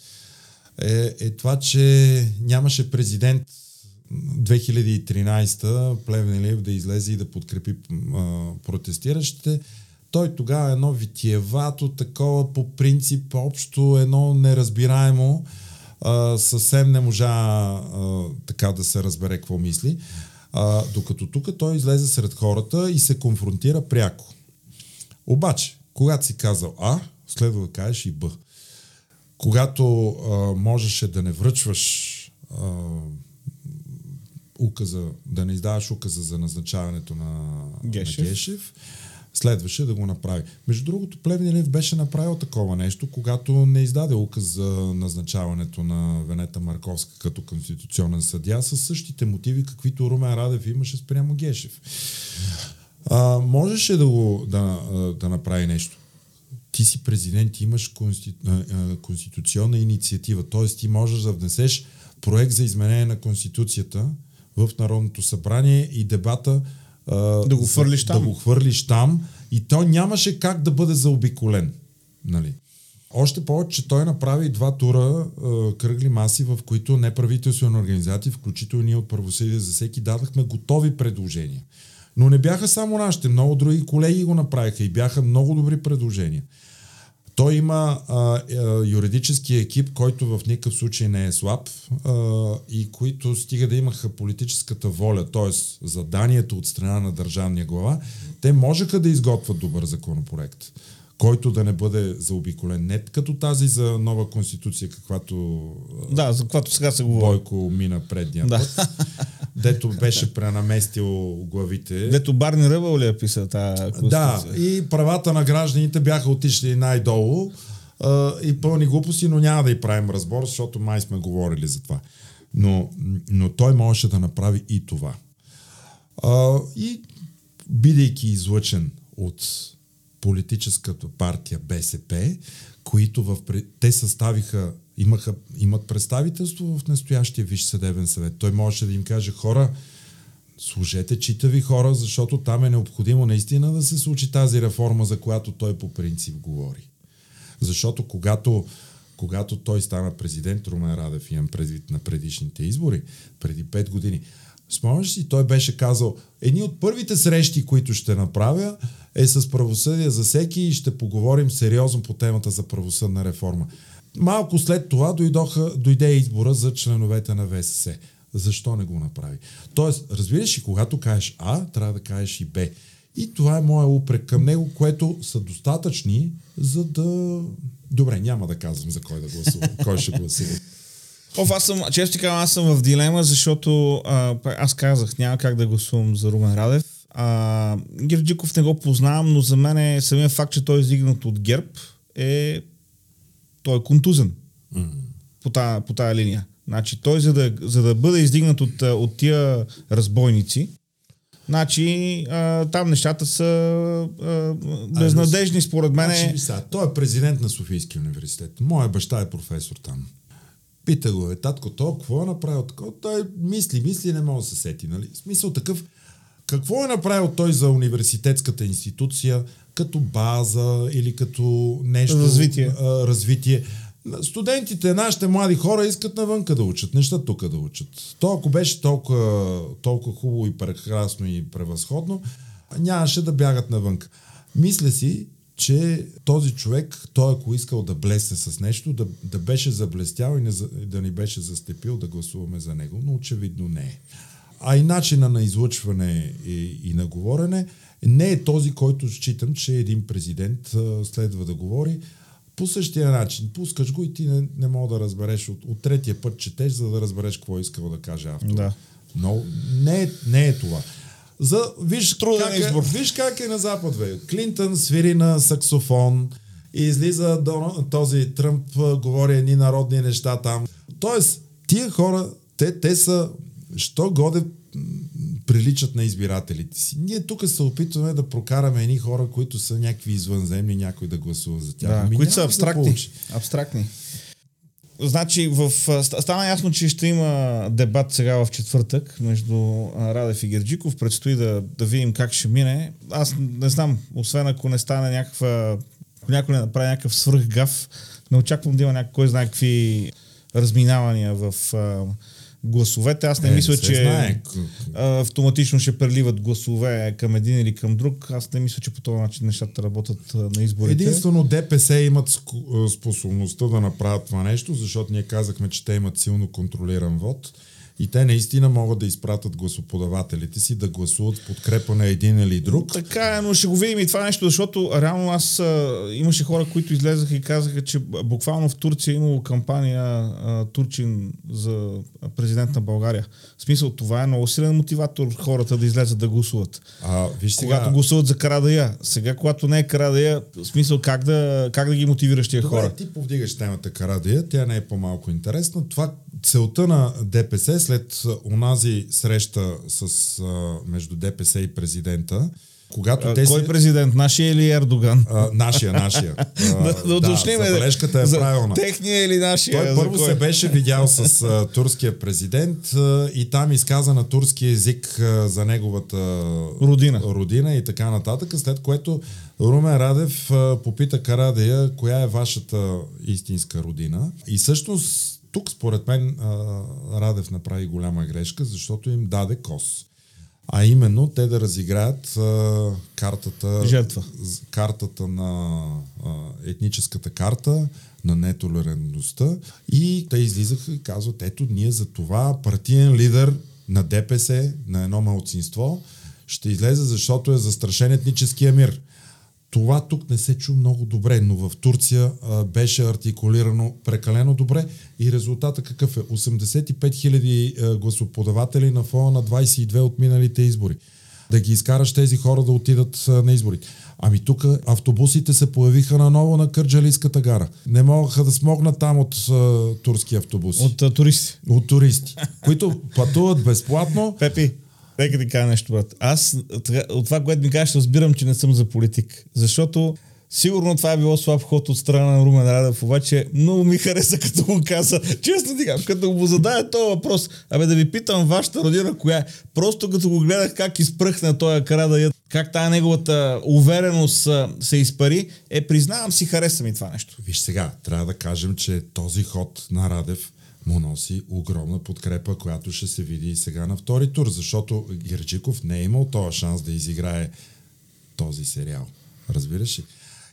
е, е това, че нямаше президент 2013 Плевнелиев да излезе и да подкрепи а, протестиращите той тогава едно витиевато, такова по принцип, общо едно неразбираемо, а, съвсем не можа а, така да се разбере какво мисли. А, докато тук той излезе сред хората и се конфронтира пряко. Обаче, когато си казал А, следва да кажеш и Б. Когато а, можеше да не връчваш а, указа, да не издаваш указа за назначаването на Гешев, на Гешев следваше да го направи. Между другото, Плевнелев беше направил такова нещо, когато не издаде указ за назначаването на Венета Марковска като конституционен съдия с същите мотиви, каквито Румен Радев имаше спрямо Гешев. А, можеше да, го, да, да направи нещо. Ти си президент, имаш конститу, конституционна инициатива, т.е. ти можеш да внесеш проект за изменение на Конституцията в Народното събрание и дебата
да го хвърлиш там.
Да го хвърлиш там и той нямаше как да бъде заобиколен. Нали? Още повече, че той направи два тура е, кръгли маси, в които неправителствени организации, включително ние от Първосъдие за всеки, дадахме готови предложения. Но не бяха само нашите, много други колеги го направиха и бяха много добри предложения. Той има а, а, юридически екип, който в никакъв случай не е слаб а, и които стига да имаха политическата воля, т.е. заданието от страна на държавния глава, те можеха да изготвят добър законопроект, който да не бъде заобиколен. Не като тази за нова конституция, каквато
да, за каквато сега се говори.
Бойко мина предния да. път. Дето беше пренаместил главите.
Дето Барни Ръбъл ли е писал тази конституция?
Да, и правата на гражданите бяха отишли най-долу а, и пълни глупости, но няма да и правим разбор, защото май сме говорили за това. Но, но той можеше да направи и това. А, и бидейки излъчен от политическата партия БСП, които в, те съставиха, имаха, имат представителство в настоящия Висш съдебен съвет. Той можеше да им каже хора, служете читави хора, защото там е необходимо наистина да се случи тази реформа, за която той по принцип говори. Защото когато, когато той стана президент, Румен Радев, имам предвид на предишните избори, преди 5 години, Спомняш си, той беше казал, едни от първите срещи, които ще направя, е с правосъдие за всеки и ще поговорим сериозно по темата за правосъдна реформа. Малко след това дойдоха, дойде избора за членовете на ВСС. защо не го направи. Тоест, разбираш ли, когато кажеш А, трябва да кажеш и Б. И това е моя упрек към него, което са достатъчни, за да... Добре, няма да казвам за кой да гласува, кой ще гласува.
Оф, аз съм, често ти казвам, аз съм в дилема, защото а, аз казах, няма как да гласувам за Румен Радев. А, Герджиков не го познавам, но за мен е самия факт, че той е издигнат от ГЕРБ е... Той е контузен mm. по, тая, по тая линия. Значи той, за да, за да бъде издигнат от, от тия разбойници, Значи, а, там нещата са а, безнадежни, според мен.
Значи, са, той е президент на Софийския университет. Моя баща е професор там. Пита го, е, татко, то какво е направил такова? Той мисли, мисли, не може да се сети, нали? В смисъл такъв, какво е направил той за университетската институция като база или като нещо...
Развитие.
А, развитие. Студентите, нашите млади хора искат навънка да учат, неща тук да учат. То ако беше толкова, толкова хубаво и прекрасно и превъзходно, нямаше да бягат навънка. Мисля си, че този човек, той ако искал да блесне с нещо, да, да беше заблестял и не, да ни беше застепил да гласуваме за него, но очевидно не е. А и начина на излъчване и, и на говорене не е този, който считам, че един президент следва да говори по същия начин. Пускаш го и ти не, не мога да разбереш. От, от третия път четеш, за да разбереш какво е искал да каже автор.
Да.
Но не е, не е това. За, виж,
Труден
как
избор.
Е, виж как е на Запад, бе. Клинтън свири на саксофон и излиза до, този Тръмп, говори едни народни неща там. Тоест, тия хора, те, те са, що годе приличат на избирателите си. Ние тук се опитваме да прокараме едни хора, които са някакви извънземни, някой да гласува за тях.
Да,
Ами
които са
няма да
абстрактни. абстрактни. Значи, в, ст- стана ясно, че ще има дебат сега в четвъртък между Радев и Герджиков. Предстои да, да видим как ще мине. Аз не знам, освен ако не стане някаква... Ако някой не направи някакъв свръхгав, не очаквам да има някой, кой знае какви разминавания в гласовете. Аз не,
Е,
мисля,
се
че
знае.
автоматично ще преливат гласове към един или към друг. Аз не мисля, че по този начин нещата работят на изборите.
Единствено ДПС имат способността да направят това нещо, защото ние казахме, че те имат силно контролиран вод и те наистина могат да изпратят гласоподавателите си да гласуват в подкрепа на един или друг.
Така е, но ще го видим и това нещо, защото реално аз а, имаше хора, които излезаха и казаха, че буквално в Турция е имало кампания а, Турчин за президент на България. В смисъл, това е много силен мотиватор хората да излезат да гласуват.
А, виж сега,
Когато гласуват за Карадая. Сега, когато не е Карадая, в смисъл как да, как да ги мотивираш тия
Добре,
хора?
ти повдигаш темата Карадия, тя не е по-малко интересна. Това целта на ДПС след онази среща с, а, между ДПС и президента, когато
А,
те
Кой
се...
президент? Нашия или Ердоган?
А, нашия, нашия. А,
да, да уточним.
забележката е
за
правилна.
Техния или нашия?
Той първо
кой?
се беше видял с а, турския президент а, и там изказа на турски език а, за неговата
Родина.
родина и така нататък, след което Румен Радев а, попита Карадея, коя е вашата истинска родина. И всъщност тук според мен Радев направи голяма грешка, защото им даде кос. А именно те да разиграят а, картата,
Жертва.
картата на а, етническата карта, на нетолерантността и те излизаха и казват, ето ние за това партиен лидер на ДПС, на едно малцинство, ще излезе, защото е застрашен етническия мир. Това тук не се чу много добре, но в Турция а, беше артикулирано прекалено добре и резултата какъв е? 85 000 а, гласоподаватели на фона на 22 от миналите избори. Да ги изкараш тези хора да отидат а, на изборите. Ами тук автобусите се появиха наново на Кърджалийската гара. Не могаха да смогнат там от а, турски автобуси. От
а, туристи.
от туристи, които пътуват безплатно.
Пепи, нека ти кажа нещо, брат. Аз от това, което ми кажеш, разбирам, че не съм за политик. Защото сигурно това е било слаб ход от страна на Румен Радев, обаче много ми хареса, като го каза. Честно ти кажа, като му зададе този въпрос, абе да ви питам вашата родина коя е. Просто като го гледах как изпръхна този Карадая, как тая неговата увереност се изпари, е, признавам си, хареса ми това нещо.
Виж сега, трябва да кажем, че този ход на Радев му носи огромна подкрепа, която ще се види и сега на втори тур, защото Герджиков не е имал този шанс да изиграе този сериал. Разбираш ли?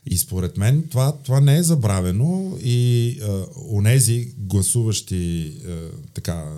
И според мен това, това не е забравено и а, онези гласуващи а, така,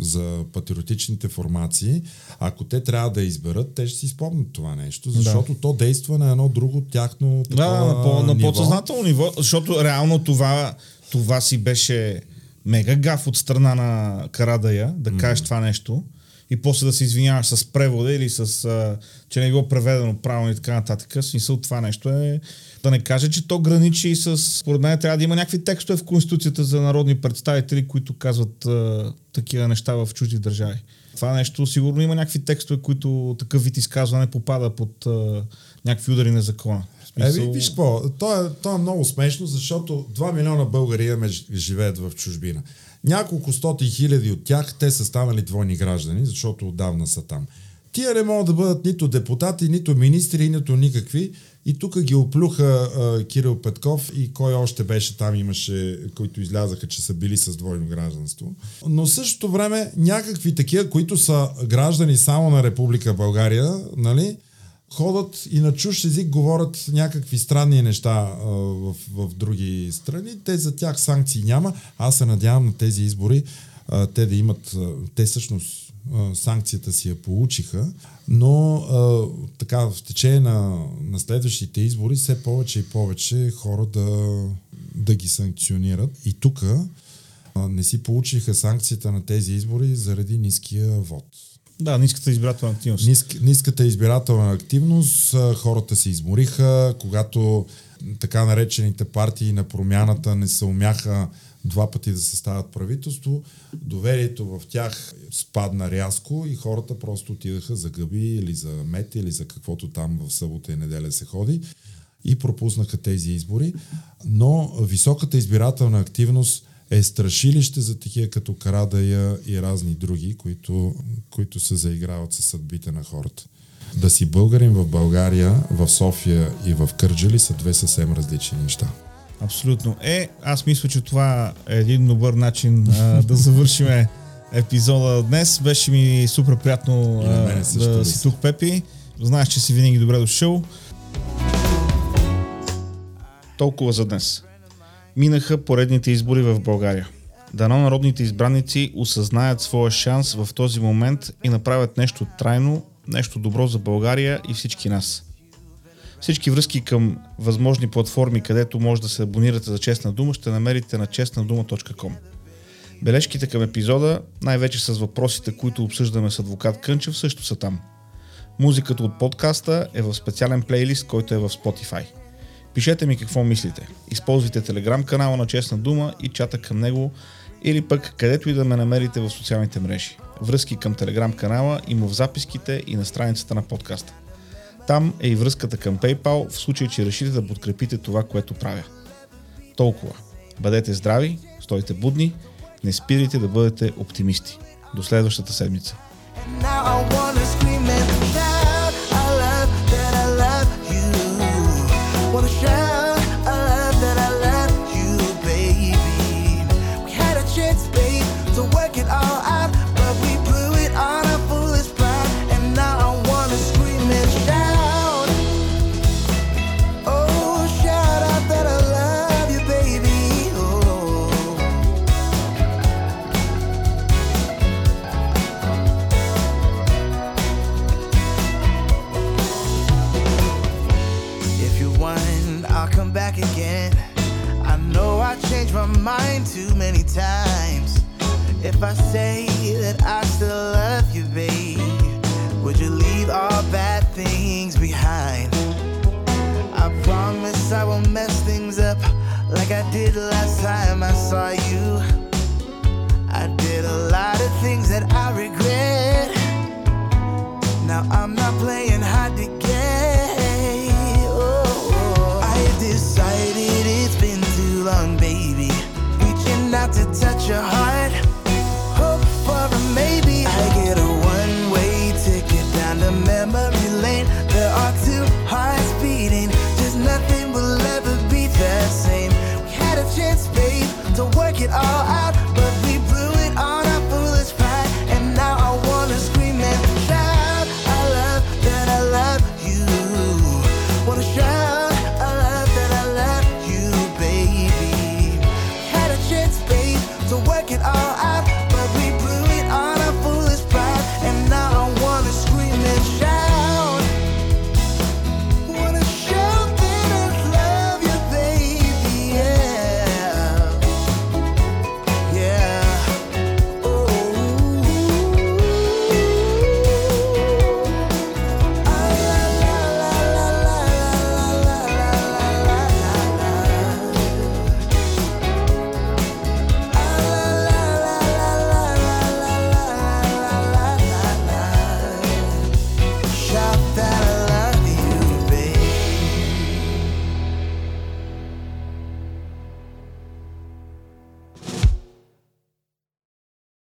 за патриотичните формации, ако те трябва да изберат, те ще си спомнят това нещо, защото да. то действа на едно друго тяхно
такова Да, на, по, на подсъзнателно ниво, защото реално това, това си беше мега гаф от страна на Карадая да кажеш mm. това нещо и после да се извиняваш с превода или с, а, че не е било преведено правилно и така нататък. Смисъл това нещо е да не каже, че то граничи с... Според мен трябва да има някакви текстове в Конституцията за народни представители, които казват а, такива неща в чужди държави. Това нещо сигурно има някакви текстове, които такъв вид изказване попада под а, някакви удари на закона.
Смисъл... Е, виж какво, то е, то е много смешно, защото 2 милиона българи имаме живеят в чужбина. Няколко стоти хиляди от тях, те са станали двойни граждани, защото отдавна са там. Тия не могат да бъдат нито депутати, нито министри, нито никакви. И тук ги оплюха а, Кирил Петков и кой още беше там имаше, които излязаха, че са били с двойно гражданство. Но същото време някакви такива, които са граждани само на Република България, нали, ходят и на чуж език говорят някакви странни неща а, в, в други страни. Те за тях санкции няма. Аз се надявам на тези избори а, те да имат, а, те всъщност а, санкцията си я получиха, но а, така в течение на, на следващите избори все повече и повече хора да, да ги санкционират. И тук не си получиха санкцията на тези избори заради ниския вод.
Да, ниската избирателна активност. Ниск,
ниската избирателна активност, хората се измориха, когато така наречените партии на промяната не се умяха два пъти да съставят правителство, доверието в тях спадна рязко и хората просто отидаха за гъби или за мет или за каквото там в събота и неделя се ходи и пропуснаха тези избори. Но високата избирателна активност е страшилище за такива като Карадая и разни други, които, които се заиграват със съдбите на хората. Да си българин в България, в София и в Кърджали са две съвсем различни неща.
Абсолютно. Е, аз мисля, че това е един добър начин а, да завършим епизода днес. Беше ми супер приятно а, да си тук, Пепи. Знаеш, че си винаги добре дошъл. Толкова за днес минаха поредните избори в България. Дано народните избранници осъзнаят своя шанс в този момент и направят нещо трайно, нещо добро за България и всички нас. Всички връзки към възможни платформи, където може да се абонирате за Честна дума, ще намерите на честнадума.com. Бележките към епизода, най-вече с въпросите, които обсъждаме с адвокат Кънчев, също са там. Музиката от подкаста е в специален плейлист, който е в Spotify – Пишете ми какво мислите. Използвайте телеграм канала на Честна дума и чата към него или пък където и да ме намерите в социалните мрежи. Връзки към телеграм канала има в записките и на страницата на подкаста. Там е и връзката към PayPal в случай, че решите да подкрепите това, което правя. Толкова. Бъдете здрави, стойте будни, не спирайте да бъдете оптимисти. До следващата седмица. mind if I say that I still love you, babe? Would you leave all bad things behind? I promise I won't mess things up like I did last time I saw you. I did a lot of things that I regret. Now I'm not playing
hard to get. I decided it's been too long, baby. Reaching out to touch your heart. all